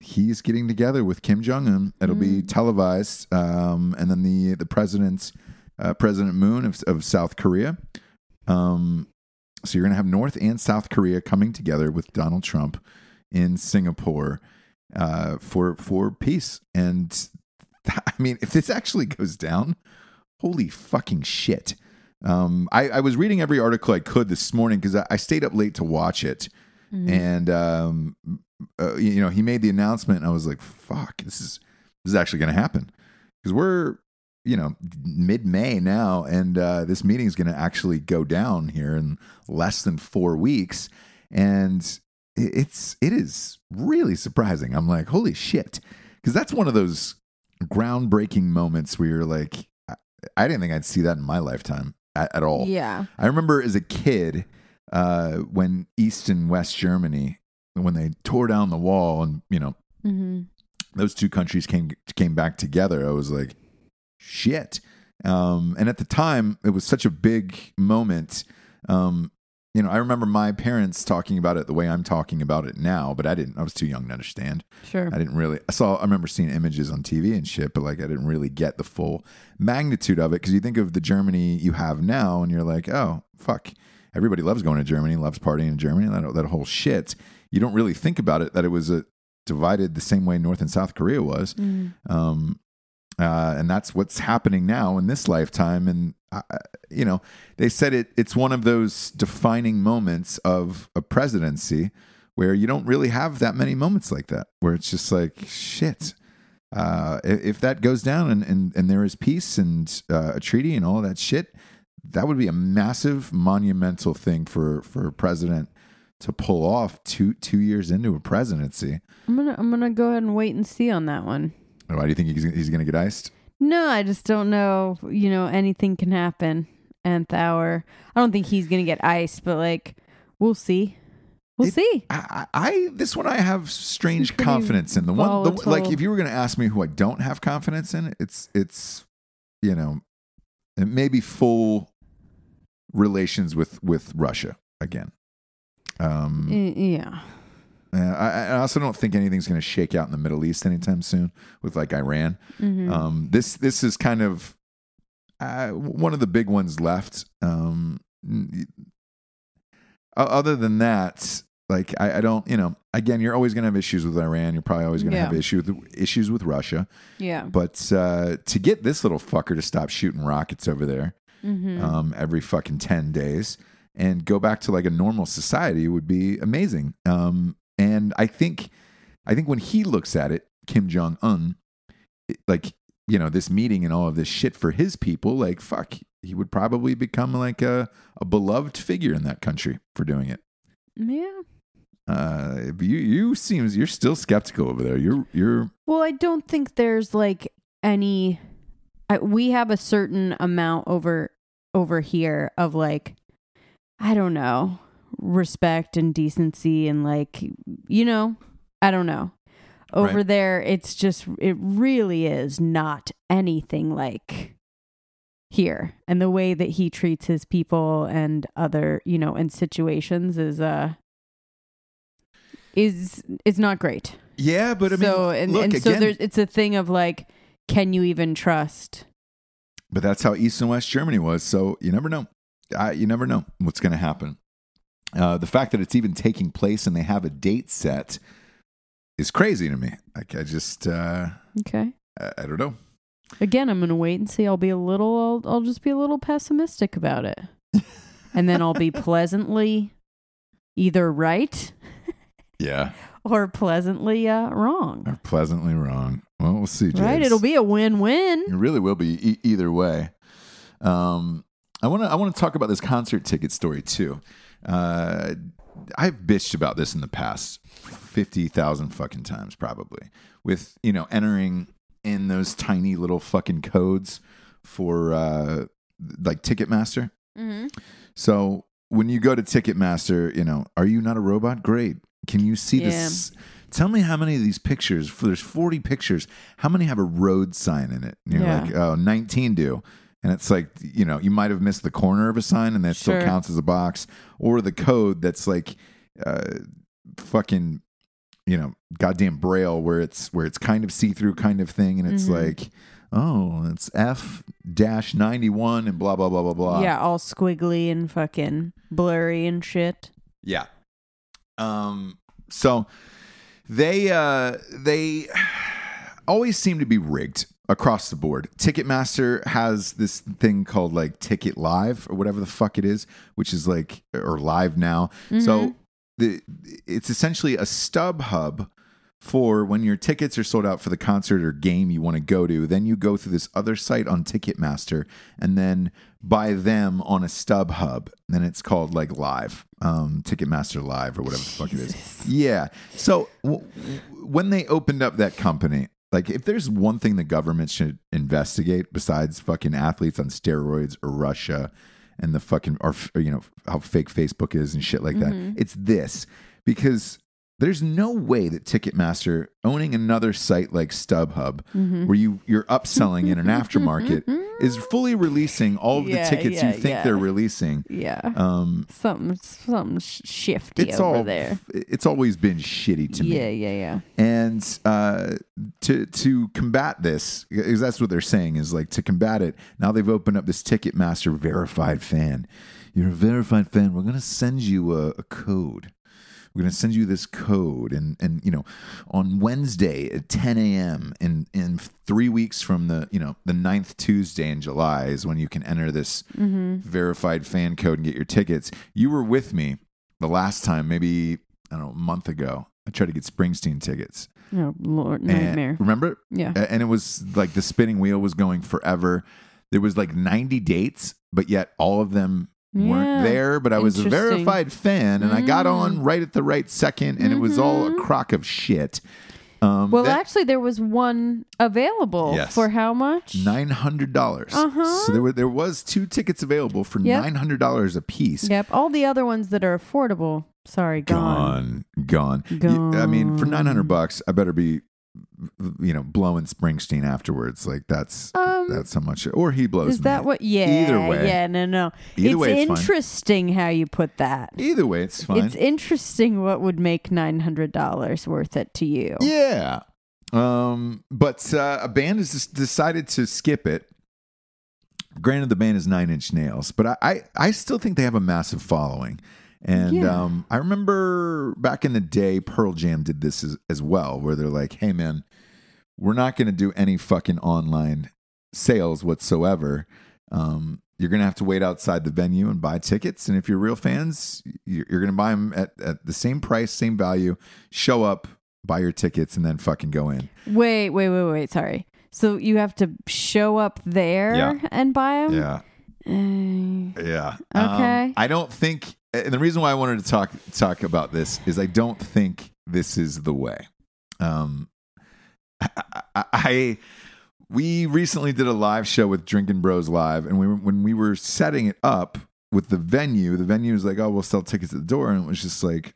he's getting together with Kim Jong Un. It'll be Mm. televised, um, and then the the president's uh, President Moon of, of South Korea. Um, so you're gonna have North and South Korea coming together with Donald Trump in Singapore uh, for for peace. And [laughs] I mean, if this actually goes down, holy fucking shit. Um, I, I was reading every article I could this morning because I, I stayed up late to watch it. Mhm. And, um, uh, you you know, he made the announcement and I was like, fuck, this is, this is actually going to happen. Because we're, you know, mid May now. And uh, this meeting is going to actually go down here in less than four weeks. And it's, it is really surprising. I'm like, holy shit. Because that's one of those groundbreaking moments where you're like, I, I didn't think I'd see that in my lifetime at, at all. yeah, I remember as a kid uh, when East and West Germany, when they tore down the wall, and you know hmm those two countries came came back together. I was like, shit. Um, and at the time, it was such a big moment. Um, you know, I remember my parents talking about it the way I'm talking about it now, but I didn't. I was too young to understand. sure. I didn't really. I saw. I remember seeing images on TV and shit, but like I didn't really get the full magnitude of it because you think of the Germany you have now, and you're like, oh fuck, everybody loves going to Germany, loves partying in Germany, that that whole shit. you don't really think about it that it was a divided the same way North and South Korea was. Um, uh, and that's what's happening now in this lifetime. And uh, you know, they said it. It's one of those defining moments of a presidency where you don't really have that many moments like that, where it's just like shit. Uh, if, if that goes down and, and, and there is peace and uh, a treaty and all that shit, that would be a massive, monumental thing for for a president to pull off two two years into a presidency. I'm gonna I'm gonna go ahead and wait and see on that one. Why do you think he's, he's going to get iced? No, I just don't know. You know, anything can happen. Nth hour. I don't think he's gonna get iced, but like, we'll see. We'll It- see. I, I this one I have strange confidence in. The one, the, like if you were going to ask me who I don't have confidence in, it's it's you know, it may be full relations with with Russia again. Um, Y- yeah. I, I also don't think anything's going to shake out in the Middle East anytime soon with like Iran. Mhm. Um, this this is kind of uh, one of the big ones left. Um, other than that, like I, I don't, you know, again, you're always going to have issues with Iran. You're probably always going to Yeah. have issue with, issues with Russia. yeah. But uh, to get this little fucker to stop shooting rockets over there Mm-hmm. um, every fucking 10 days and go back to like a normal society would be amazing. Um, and I think, I think when he looks at it, Kim Jong Un, like, you know, this meeting and all of this shit for his people, like, fuck, he would probably become like a, a beloved figure in that country for doing it. yeah. Uh, you, you seems you're still skeptical over there. You're, you're, Well, I don't think there's like any. I, we have a certain amount over over here of like, I don't know, respect and decency and like, you know, I don't know. Over Right. there, it's just it really is not anything like here, and the way that he treats his people and other, you know, in situations is uh is is not great yeah, but I mean, so and, look, and so again- there's it's a thing of like can you even trust But that's how East and West Germany was. So you never know. I, you never know what's going to happen. Uh, the fact that it's even taking place and they have a date set is crazy to me. Like I just, uh, okay I, I don't know. again i'm gonna wait and see i'll be a little i'll, I'll just be a little pessimistic about it and then i'll be [laughs] pleasantly either right Yeah, or pleasantly uh, wrong or pleasantly wrong. Well, we'll see. right it'll be a win-win It really will be e- either way. Um, I want to I want to talk about this concert ticket story too. Uh, I've bitched about this in the past fifty thousand fucking times probably. With you know entering in those tiny little fucking codes for uh, like Ticketmaster. mm-hmm. So when you go to Ticketmaster, you know, are you not a robot? Great. Can you see Yeah. this? Tell me how many of these pictures, there's 40 pictures, how many have a road sign in it? And you're Yeah. like, oh, 19 do. And it's like, you know, you might have missed the corner of a sign and that still counts as a box. Or the code that's like uh, fucking, you know, goddamn braille where it's where it's kind of see-through kind of thing. And it's Mhm. like, oh, it's F dash 91 and blah, blah, blah, blah, blah. yeah all squiggly and fucking blurry and shit Yeah. Um so they uh they [sighs] always seem to be rigged across the board. Ticketmaster has this thing called like Ticket Live or whatever the fuck it is, which is like or live now. So the it's essentially a StubHub for when your tickets are sold out for the concert or game you want to go to. Then you go through this other site on Ticketmaster and then buy them on a StubHub. Then it's called like Live, um, Ticketmaster Live or whatever the fuck it is. Yeah. So w- when they opened up that company, like if there's one thing the government should investigate besides fucking athletes on steroids or Russia and the fucking or, you know how fake Facebook is and shit like that, mm-hmm. it's this. Because there's no way that Ticketmaster owning another site like StubHub Mm-hmm. where you you're upselling in an aftermarket [laughs] is fully releasing all of the tickets yeah, you think yeah. they're releasing. yeah Um, something something shifty it's over all there it's always been shitty to me. yeah yeah yeah And uh, to to combat this, because that's what they're saying is like to combat it. Now they've opened up this Ticketmaster verified fan. You're a verified fan. We're gonna send you a, a code. We're going to send you this code, and and you know, on Wednesday at 10 a.m. in in three weeks from the you know the ninth Tuesday in July is when you can enter this mm-hmm. verified fan code and get your tickets. You were with me the last time, maybe I don't know, a month ago. I tried to get Springsteen tickets. Oh Lord, And- nightmare. remember? Yeah. And it was like the spinning wheel was going forever. There was like 90 dates, but yet all of them weren't Yeah. there. But I was a verified fan and I got Mm. on right at the right second and it was all a crock of shit. Um, Mm-hmm. Well, that- actually, there was one available Yes. for how much? Nine hundred dollars. Uh-huh. So there were there was two tickets available for Yep. nine hundred dollars a piece. Yep. All the other ones that are affordable. Sorry, gone. Gone, gone. You- I mean, for nine hundred Gone. bucks, I better be, you know, blowing Springsteen afterwards. Like that's Um, that's how much. Or he blows. Is that me. what? Yeah. Either way. Yeah. No. No. Either it's way, it's fine. interesting how you put that. Either way, it's fine. It's interesting what would make nine hundred dollars worth it to you. Yeah. Um, but uh, a band has decided to skip it. Granted, the band is Nine Inch Nails, but I, I, I still think they have a massive following. And Yeah. um, I remember back in the day, Pearl Jam did this as, as well, where they're like, hey, man, we're not going to do any fucking online sales whatsoever. Um, you're going to have to wait outside the venue and buy tickets. And if you're real fans, you're, you're going to buy them at, at the same price, same value. Show up, buy your tickets, and then fucking go in. Wait. Wait. Wait. Wait. Sorry. So you have to show up there Yeah. and buy them. Yeah. Yeah. Okay. Um, I don't think, and the reason why I wanted to talk talk about this is I don't think this is the way. Um, I, [laughs] I, I we recently did a live show with Drinking Bros Live, and we were, when we were setting it up with the venue, the venue was like, "Oh, we'll sell tickets at the door," and it was just like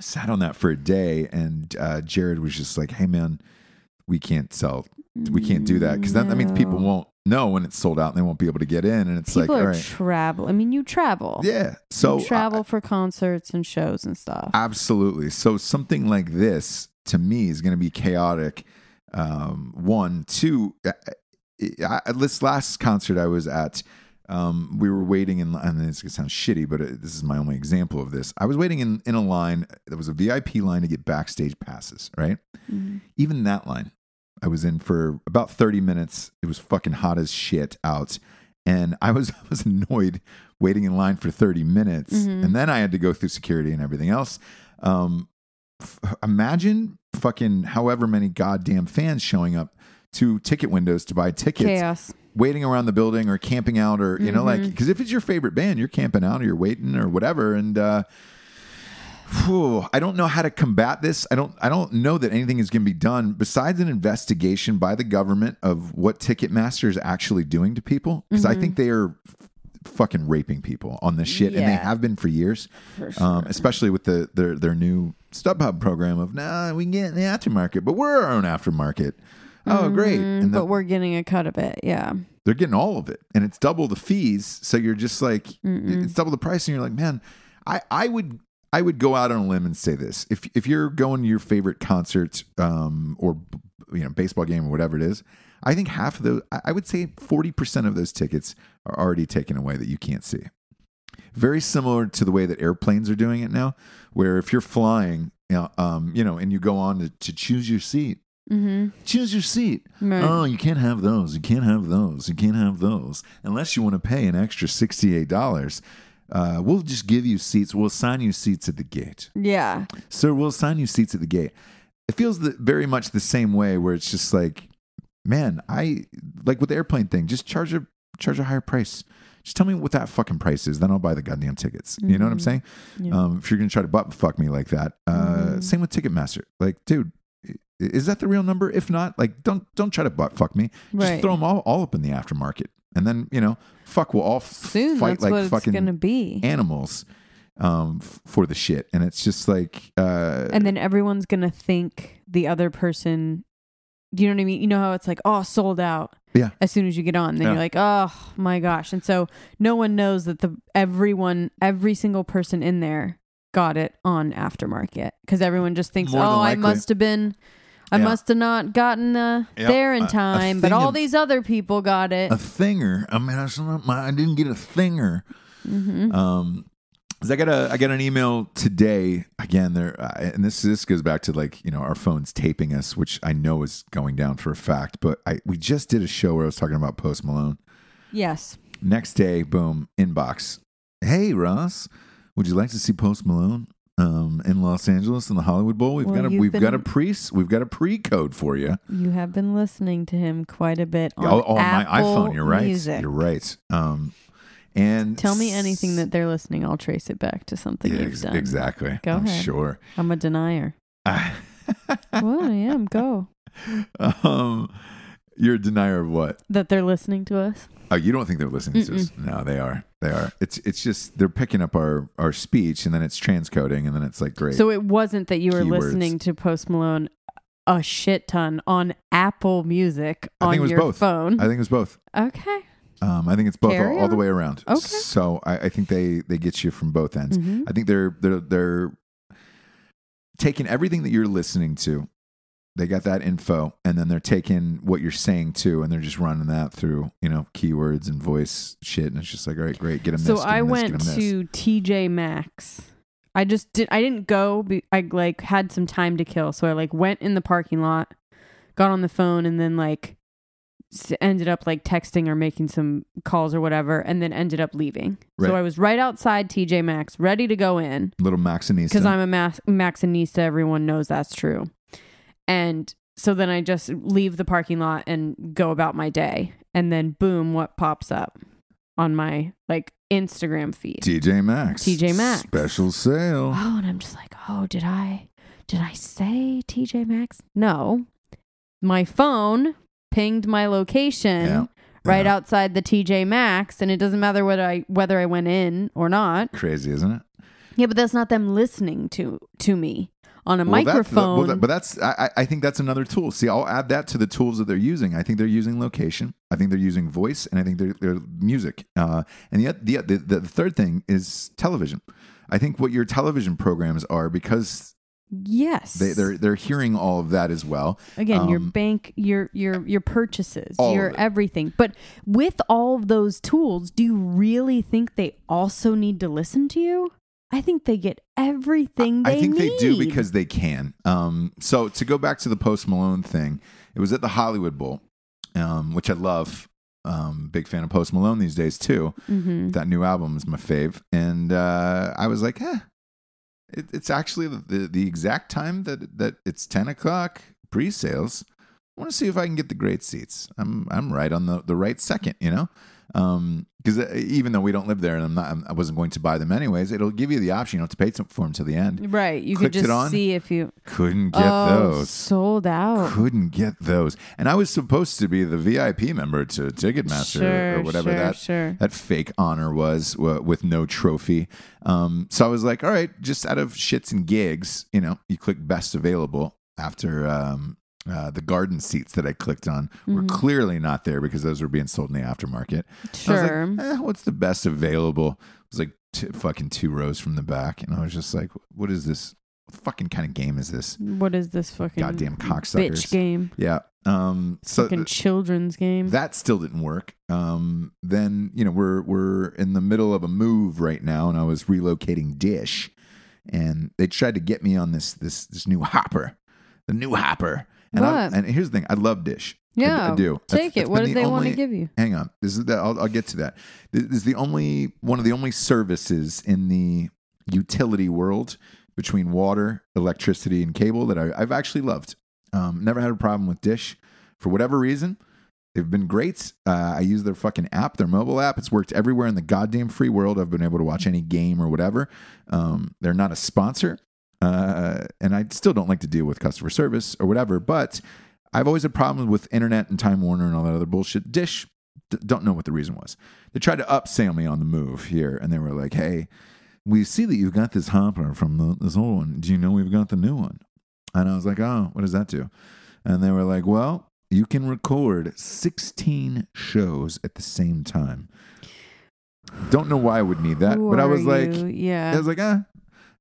sat on that for a day, and uh, Jared was just like, "Hey, man." We can't sell. We can't do that because that, that means people won't know when it's sold out and they won't be able to get in. And it's People like, all right, travel. I mean, you travel. yeah. So you travel for concerts and shows and stuff. Absolutely. So something like this to me is going to be chaotic. Um, one, two. I, I, this last concert I was at, um, we were waiting in. And this gonna sound shitty, but it, this is my only example of this. I was waiting in in a line. There was a VIP line to get backstage passes. Right. Mhm. Even that line, I was in for about thirty minutes. It was fucking hot as shit out. And I was [laughs] I was annoyed waiting in line for 30 minutes. Mhm. And then I had to go through security and everything else. Um, f- imagine fucking however many goddamn fans showing up to ticket windows to buy tickets, Chaos. waiting around the building or camping out or, you know, like, because if it's your favorite band, you're camping out or you're waiting or whatever. And, uh, Whew, I don't know how to combat this. I don't. I don't know that anything is going to be done besides an investigation by the government of what Ticketmaster is actually doing to people. Because I think they are fucking raping people on this shit, and they have been for years. For sure. Um, especially with the their their new StubHub program of nah, we can get in the aftermarket, but we're our own aftermarket. Oh, great! Mm, the- but we're getting a cut of it. Yeah. they're getting all of it and it's double the fees so you're just like Mm-mm. it's double the price and you're like man i i would i would go out on a limb and say this if if you're going to your favorite concert um or you know baseball game or whatever it is i think half of those i I would say 40% of those tickets are already taken away that you can't see very similar to the way that airplanes are doing it now where if you're flying you know, um, you know and you go on to, to choose your seat Mm-hmm. choose your seat Right. Oh, you can't have those. You can't have those. You can't have those unless you want to pay an extra sixty-eight dollars. Uh, we'll just give you seats. We'll assign you seats at the gate, yeah. sir. We'll assign you seats at the gate. It feels the, very much the same way, where it's just like, man, I like with the airplane thing. Just charge a charge a higher price. Just tell me what that fucking price is, then I'll buy the goddamn tickets. You know what I'm Mhm. saying? Yeah. Um, if you're gonna try to butt fuck me like that, uh, Mhm. same with Ticketmaster. Like, dude, is that the real number? If not, like, don't don't try to butt fuck me. Just Right. throw them all, all up in the aftermarket, and then you know, fuck, we'll all f- Soon fight like fucking gonna be. animals um, f- for the shit. And it's just like, uh, and then everyone's gonna think the other person do you know what I mean? You know how it's like, oh, sold out. Yeah. As soon as you get on, then Yeah. you're like, oh my gosh. And so no one knows that the everyone, every single person in there got it on aftermarket because everyone just thinks, More oh, I must have been, I Yeah. must have not gotten uh, Yep. there A- in a time, but all of- these other people got it. a thinger. I mean, I, was not- my- I didn't get a thinger. hmm Um, I got a I got an email today again there uh, and this this goes back to like you know our phones taping us which I know is going down for a fact but I we just did a show where I was talking about Post Malone. Yes. next day boom inbox. Hey Ross would you like to see Post Malone um, in Los Angeles in the Hollywood Bowl? We've Well, got a we've got a been- pre we've got a pre code for you You have been listening to him quite a bit on oh, oh, my iPhone you're right. Music. you're right. Um, and Tell me anything that they're listening. I'll trace it back to something yeah, you've ex- done. exactly Go I'm ahead. sure I'm a denier. [laughs] well, I am. Go. um, you're a denier of what? That they're listening to us. Oh, you don't think they're listening to us? No, they are. They are. It's it's just they're picking up our our speech and then it's transcoding and then it's like great. So it wasn't that you were Keywords. listening to Post Malone a shit ton on Apple Music I on think it was your both. phone. I think it was both. okay. Um, I think it's both all, all the way around. Okay. So I, I think they they get you from both ends. Mhm. I think they're they're they're taking everything that you're listening to. They got that info, and then they're taking what you're saying too, and they're just running that through, you know, keywords and voice shit, and it's just like, all right, great, get them. So this, get I 'em this, went this. to TJ Maxx. I just did. I didn't go. Be, I like had some time to kill, so I like went in the parking lot, got on the phone, and then like ended up like texting or making some calls or whatever, and then ended up leaving. Right. So I was right outside TJ Maxx, ready to go in little Maxxinista. because I'm a Max- Maxxinista. Everyone knows that's true. And so then I just leave the parking lot and go about my day, and then boom, what pops up on my like Instagram feed? TJ Maxx. TJ Maxx. Special sale. Oh, and I'm just like, oh, did I did I say TJ Maxx? No. My phone pinged my location Yeah. right Yeah. outside the TJ Maxx, and it doesn't matter whether I whether I went in or not. Crazy, isn't it? Yeah, but that's not them listening to to me on a Well, microphone. well, that- but that's I, I think that's another tool. See, I'll add that to the tools that they're using. I think they're using location. I think they're using voice, and I think they're, they're music. Uh, and yet the, the the third thing is television. I think what your television programs are because yes. they, they're they're hearing all of that as well. Again, your Um, bank, your your your purchases, your everything. But with all of those tools, do you really think they also need to listen to you? I think they get everything they I think they do because they can. Um, so to go back to the Post Malone thing, it was at the Hollywood Bowl, um, which I love. Um, big fan of Post Malone these days too. Mhm. That new album is my fave, and uh, I was like, eh, it, it's actually the, the exact time that that it's ten o'clock pre-sales. I want to see if I can get the great seats. I'm I'm right on the the right second, you know. Um, because even though we don't live there and I'm not, I'm, I wasn't going to buy them anyways, it'll give you the option. You don't have to pay for them till the end. right. You Clicked could just on. see if you Couldn't get oh, those. sold out. Couldn't get those. And I was supposed to be the VIP member to Ticketmaster sure, or whatever sure, that Sure. that fake honor was w- with no trophy. Um, so I was like, all right, just out of shits and gigs, you know, you click best available after um, uh, the garden seats that I clicked on were Mhm. clearly not there because those were being sold in the aftermarket. I was Sure. like, eh, what's the best available? It was like t- fucking two rows from the back. And I was just like, what is this? What fucking kind of game is this? what is this fucking Goddamn cocksuckers. bitch game? Yeah. Um, so fucking children's game. that still didn't work. Um, then you know we're we're in the middle of a move right now, and I was relocating Dish, and they tried to get me on this this this new hopper, the new hopper. And I, and here's the thing, I love Dish. Yeah. I, do. Take That's- it. that's What do the they want to give you? Hang on, this is the, I'll, I'll get to that. This is the only one of the only services in the utility world between water, electricity, and cable that I, I've actually loved. Um, never had a problem with Dish for whatever reason. They've been great. Uh, I use their fucking app, their mobile app. It's worked everywhere in the goddamn free world. I've been able to watch any game or whatever. Um, they're not a sponsor, uh, and I still don't like to deal with customer service or whatever. But I've always had problems with internet and Time Warner and all that other bullshit. Dish, d- don't know what the reason was. They tried to upsell me on the move here, and they were like, "Hey, we see that you've got this hopper from the, this old one. Do you know we've got the new one?" And I was like, "Oh, what does that do?" And they were like, "Well, you can record 16 shows at the same time." Don't know why I would need that, Who but I was are like, you? yeah. I was like, ah.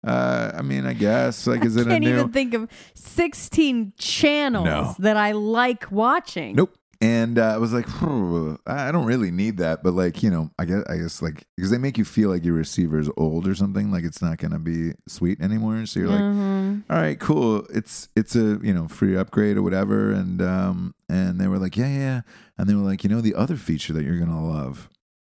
Uh, I mean, I guess like, is I it a can't new? even think of 16 channels No. that I like watching. Nope. And uh, I was like, "Phew, I don't really need that, but like, you know, I guess, I guess, like, because they make you feel like your receiver is old or something, like it's not gonna be sweet anymore. So you're like, Mhm. all right, cool. It's it's a you know free upgrade or whatever. And um and they were like, yeah, yeah. And they were like, you know, the other feature that you're gonna love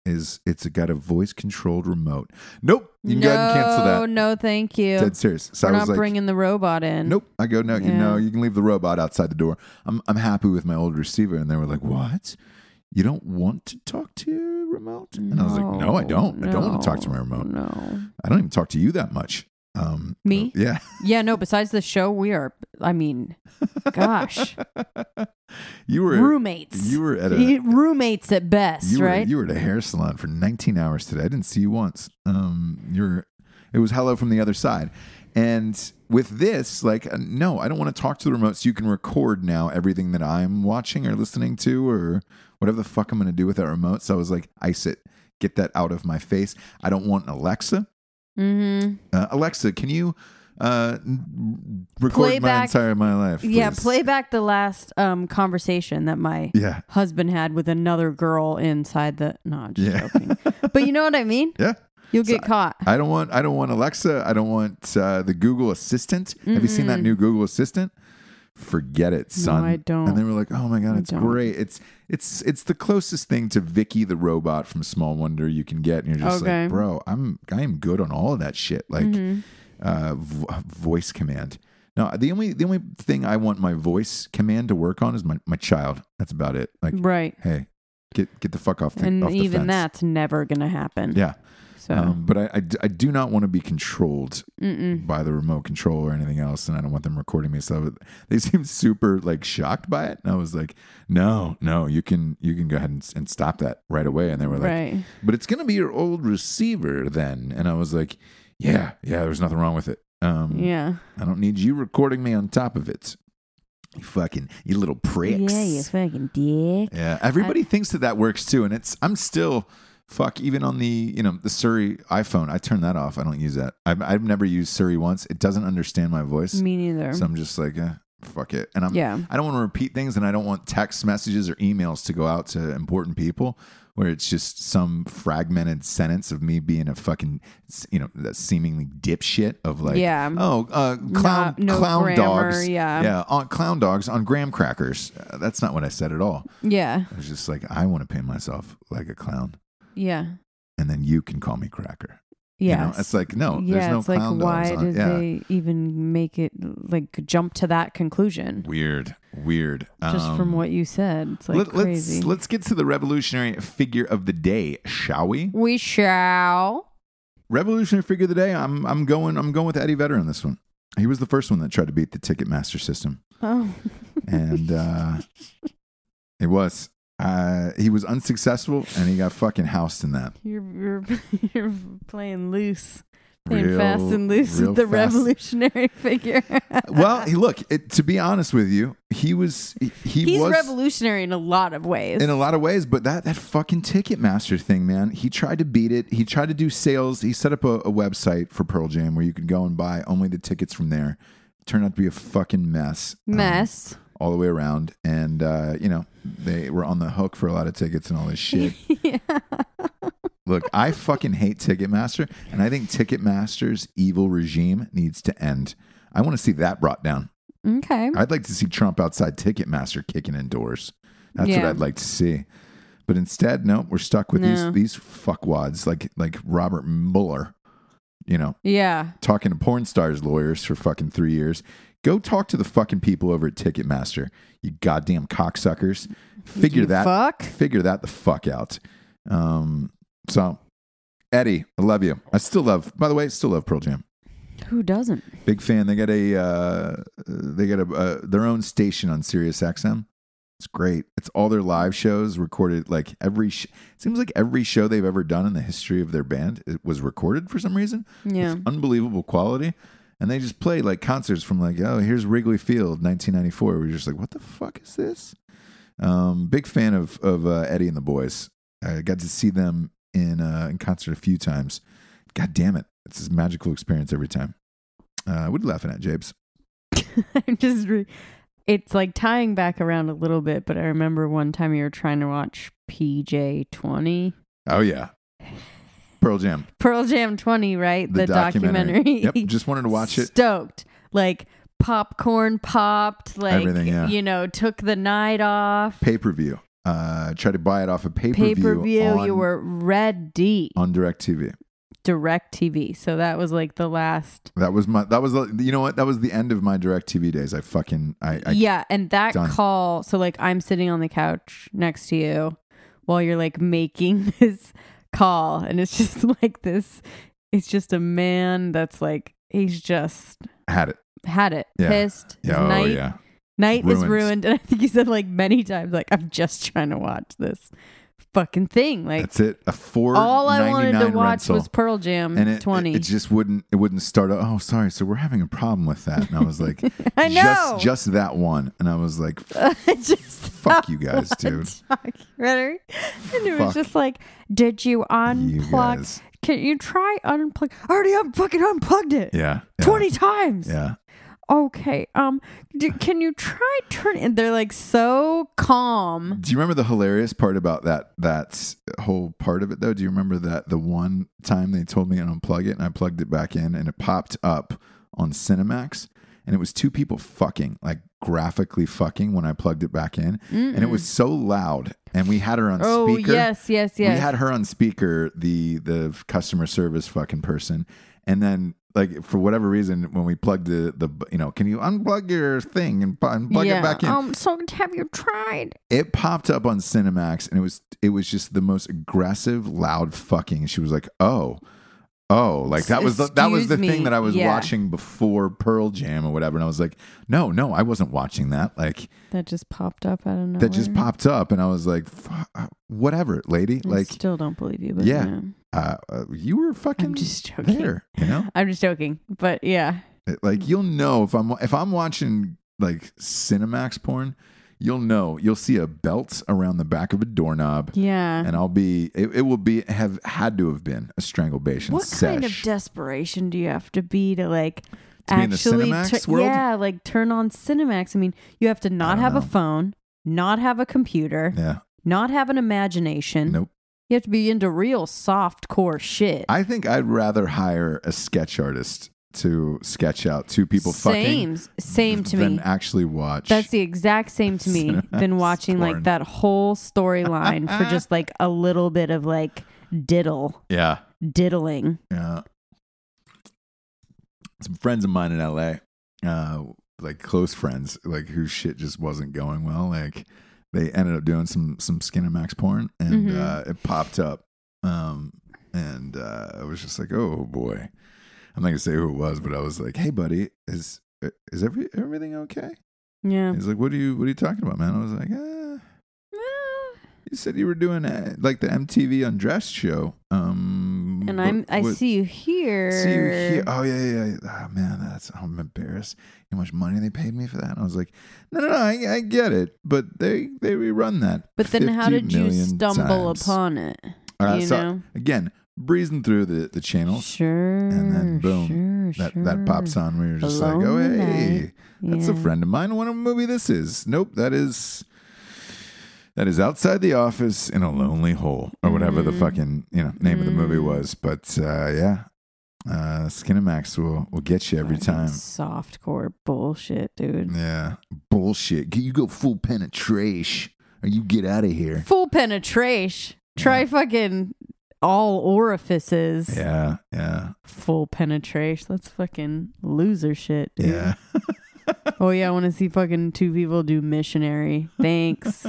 is it's got a voice controlled remote. Nope, you can no, go ahead and cancel that. No, thank you. Dead serious. So We're I not like, bringing the robot in. Nope. I go, no, you know, you can leave the robot outside the door. I'm I'm happy with my old receiver. And they were like, What? You don't want to talk to your remote? And I was like, No, I don't. I don't want to talk to my remote. No. I don't even talk to you that much. Um Me? Yeah. Yeah, no, besides the show, we are, I mean, gosh, [laughs] You were roommates. you were at a roommates at best, you were right? you were at a hair salon for 19 hours today. I didn't see you once. Um you're it was hello from the other side. And with this, like, uh, no, I don't want to talk to the remote. So you can record now everything that I'm watching or listening to or whatever the fuck I'm going to do with that remote. So I was like, ice it, get that out of my face. I don't want Alexa. Mm-hmm. Uh, Alexa, can you uh, record Play my back- entire my life? Yeah, please? play back the last um, conversation that my Yeah, husband had with another girl inside the. No, I'm just Yeah. joking. but you know what I mean? [laughs] yeah. You'll get caught. I don't want I don't want Alexa. I don't want uh, the Google Assistant. Have you seen that new Google Assistant? Forget it, son. No, I don't. And they were like, "Oh my god, I it's don't. great. It's it's it's the closest thing to Vicky the robot from Small Wonder you can get." And you're just Okay. Mm-hmm. like, "Bro, I'm I am good on all of that shit." Like uh, vo- voice command. No, the only the only thing I want my voice command to work on is my, my child. That's about it. Like, right. hey, get get the fuck off the And off the even that's never going to happen. Yeah. So, Um, but I, I I do not want to be controlled mm-mm. by the remote control or anything else, and I don't want them recording me. So they seemed super like shocked by it, and I was like, "No, no, you can you can go ahead and, and stop that right away." And they were like, right. "But it's gonna be your old receiver then," and I was like, "Yeah, yeah, there's nothing wrong with it. Um, Yeah. I don't need you recording me on top of it. You fucking you little pricks. Yeah, you fucking dick. Yeah, everybody thinks that that works too, and it's I'm still fuck even on the you know the Siri iPhone. I turn that off. I don't use that. I've I've never used Siri once. It doesn't understand my voice, Me neither. so I'm just like eh, fuck it. And I'm Yeah. I don't want to repeat things, and I don't want text messages or emails to go out to important people where it's just some fragmented sentence of me being a fucking you know seemingly dipshit of like Yeah. oh uh, clown Not- no clown grammar, dogs yeah. yeah on clown dogs on graham crackers uh, that's not what I said at all. yeah. I was just like, I want to paint myself like a clown, Yeah. and then you can call me cracker. Yeah. You know, it's like no, yeah, there's no it's like why on- did yeah. they even make it like jump to that conclusion? Weird, weird. Just from Um, what you said, it's like let, crazy. Let's let's get to the revolutionary figure of the day, shall we? we shall. Revolutionary figure of the day. I'm I'm going I'm going with Eddie Vedder on this one. He was the first one that tried to beat the Ticketmaster system, Oh, and uh, [laughs] it was. Uh, he was unsuccessful, and he got fucking housed in that. you're you're [laughs] you're playing loose, playing Real- fast and loose with the fast. revolutionary [laughs] figure. Well, [laughs] look. It, to be honest with you, he was he, he he's was revolutionary in a lot of ways. in a lot of ways, but that that fucking Ticketmaster thing, man. He tried to beat it. He tried to do sales. He set up a, a website for Pearl Jam where you could go and buy only the tickets from there. Turned out to be a fucking mess. um, Mess. All the way around, and uh, you know they were on the hook for a lot of tickets and all this shit. [laughs] yeah. Look, I fucking hate Ticketmaster, and I think Ticketmaster's evil regime needs to end. I want to see that brought down. Okay. I'd like to see Trump outside Ticketmaster kicking in doors. That's what I'd like to see. But instead, no, we're stuck with No. these these fuckwads like like Robert Mueller, you know, Yeah. talking to porn stars lawyers for fucking three years. Go talk to the fucking people over at Ticketmaster, you goddamn cocksuckers. Figure You that fuck. figure that the fuck out. Um, so Eddie, I love you. I still love. By the way, still love Pearl Jam. Who doesn't? Big fan. They got a uh, they got a uh, their own station on Sirius XM. It's great. It's all their live shows recorded. Like every sh- it seems like every show they've ever done in the history of their band it was recorded for some reason. Yeah. With unbelievable quality. And they just play like concerts from like oh here's Wrigley Field 1994. We're just like what the fuck is this? Um, big fan of of uh, Eddie and the Boys. I got to see them in uh, in concert a few times. God damn it, it's this magical experience every time. Uh, what are you laughing at, Jabes? [laughs] I'm just re- it's like tying back around a little bit, but I remember one time you were trying to watch PJ 20. Oh yeah, Pearl Jam, Pearl Jam 20, right? the, documentary. Yep, just wanted to watch it. Stoked. Like popcorn popped, like, Everything, yeah. you know, took the night off. Pay per view. Uh, tried to buy it off of pay per Pay per view. view, you were red ready. on DirecTV. Direct TV. So that was like the last. That was my. That was the. You know what? That was the end of my DirecTV days. I fucking. I. I yeah. And that done. call. So, like, I'm sitting on the couch next to you while you're like making [laughs] this call. And it's [laughs] just like this. It's just a man that's like, he's just had it. had it. Yeah. Pissed. Yeah. Oh night yeah. night is Ruined. ruined. [laughs] And I think he said like many times, like, I'm just trying to watch this fucking thing. Like That's it. A four. all I wanted to watch rental. was Pearl Jam and it, twenty. It, it just wouldn't. It wouldn't start. Oh, sorry. So we're having a problem with that. And I was like, [laughs] I know. just just that one. And I was like, [laughs] just fuck you guys, [laughs] dude. Ready? And it was Fuck just like, did you You unplug? guys. Can you try unplug? I already un- fucking unplugged it Yeah. yeah, twenty times. Yeah. Okay. Um. Do, can you try turn? And they're like so calm. Do you remember the hilarious part about that that whole part of it though? Do you remember that the one time they told me to unplug it and I plugged it back in and it popped up on Cinemax and it was two people fucking like graphically fucking when I plugged it back in and it was so loud and we had her on speaker. Oh speaker. yes, yes, yes. We had her on speaker, the the customer service fucking person, and then like for whatever reason, when we plugged the the you know, can you unplug your thing and and plug yeah. it back in? Um. So have you tried? it popped up on Cinemax, and it was it was just the most aggressive, loud fucking. She was like, "Oh." Oh, like that was the, that was the Excuse thing that I was Yeah. watching before Pearl Jam or whatever, and I was like, no, no, I wasn't watching that. Like That just popped up out of nowhere. that just popped up, and I was like, uh, whatever, lady. I Like still don't believe you, but Yeah. yeah. Uh, uh, you were fucking I'm just joking. there, you know. [laughs] I'm just joking, but yeah. Like you'll know if I'm if I'm watching like Cinemax porn, you'll know you'll see a belt around the back of a doorknob, Yeah. and I'll be it, it will be have had to have been a strangulation. what kind of desperation do you have to be to like To be in the actually Cinemax tu- world? yeah, like turn on Cinemax? I mean, you have to not have a phone, not have a computer, yeah, not have an imagination. nope. You have to be into real soft core shit. I think I'd rather hire a sketch artist to sketch out two people same, fucking same to than me. actually watch. That's the exact same to me [laughs] than watching porn. like that whole storyline for just like a little bit of like diddle, yeah, diddling. yeah. Some friends of mine in LA, uh, like close friends, like whose shit just wasn't going well. Like they ended up doing some some Skinamax porn, and Mhm. uh, it popped up, um, and uh, I was just like, oh boy. I'm not gonna say who it was, but I was like, "Hey, buddy, is is every everything okay?" Yeah. He's like, "What are you What are you talking about, man?" I was like, ah, "You said you were doing uh like the MTV Undressed show." Um, And I'm I what- see you here. see you here. Oh yeah, yeah. yeah. Oh man, that's I'm embarrassed. How much money they paid me for that? And I was like, "No, no, no. I, I get it, but they they rerun that." But then how did you stumble times. upon it? Uh, you so, know? again, breezing through the the channels. Sure. and then boom, sure, That that pops sure. on. We were just Alone like, "Oh hey." That's a friend of mine. What a movie this is. Nope, that is that is outside the office in a lonely hole or whatever the Mhm. fucking you know name of the movie Mm. was. But uh, yeah, uh, Skinamax will will get you every Fucking time. Softcore bullshit, dude. Yeah, bullshit. You go full penetration or you get out of here. Full penetration. Try fucking all orifices. Yeah, yeah, Full penetration. That's fucking loser shit, dude. yeah. [laughs] Oh yeah, I want to see fucking two people do missionary. Thanks.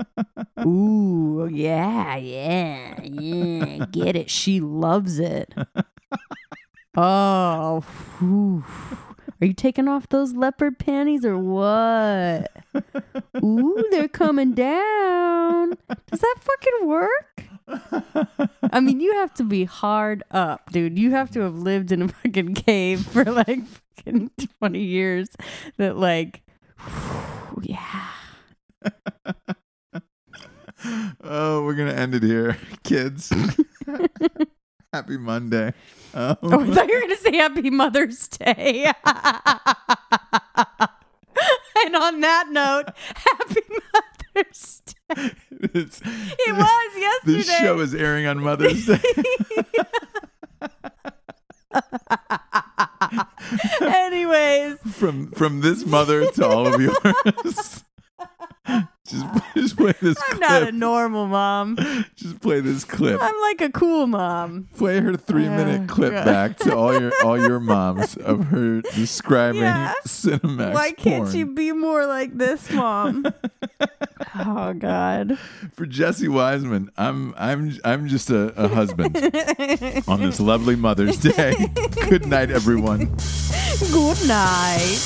[laughs] Ooh, yeah, yeah, yeah. Get it. She loves it. [laughs] Oh, whew. are you taking off those leopard panties or what? Ooh, they're coming down. Does that fucking work? I mean, you have to be hard up, dude. You have to have lived in a fucking cave for like fucking [laughs] 20 years that, like, whew, [sighs] yeah. [laughs] oh, we're gonna end it here, [laughs] kids. Happy Monday. Um, Oh, I thought you were going to say Happy Mother's Day. And on that note, happy Mother's Day. It's- It was yesterday. This show is airing on Mother's Day. Anyways, from from this mother to all of yours. [laughs] just, [laughs] just play this clip. I'm clip. not a normal mom. just play this clip. I'm like a cool mom. Play her three minute Oh, clip God. back to all your all your moms of her describing Yeah. Cinemax Why can't porn. you be more like this mom? [laughs] oh God. For Jesse Wiseman, I'm I'm I'm just a, a husband [laughs] on this lovely Mother's Day. Good night, everyone. Good night.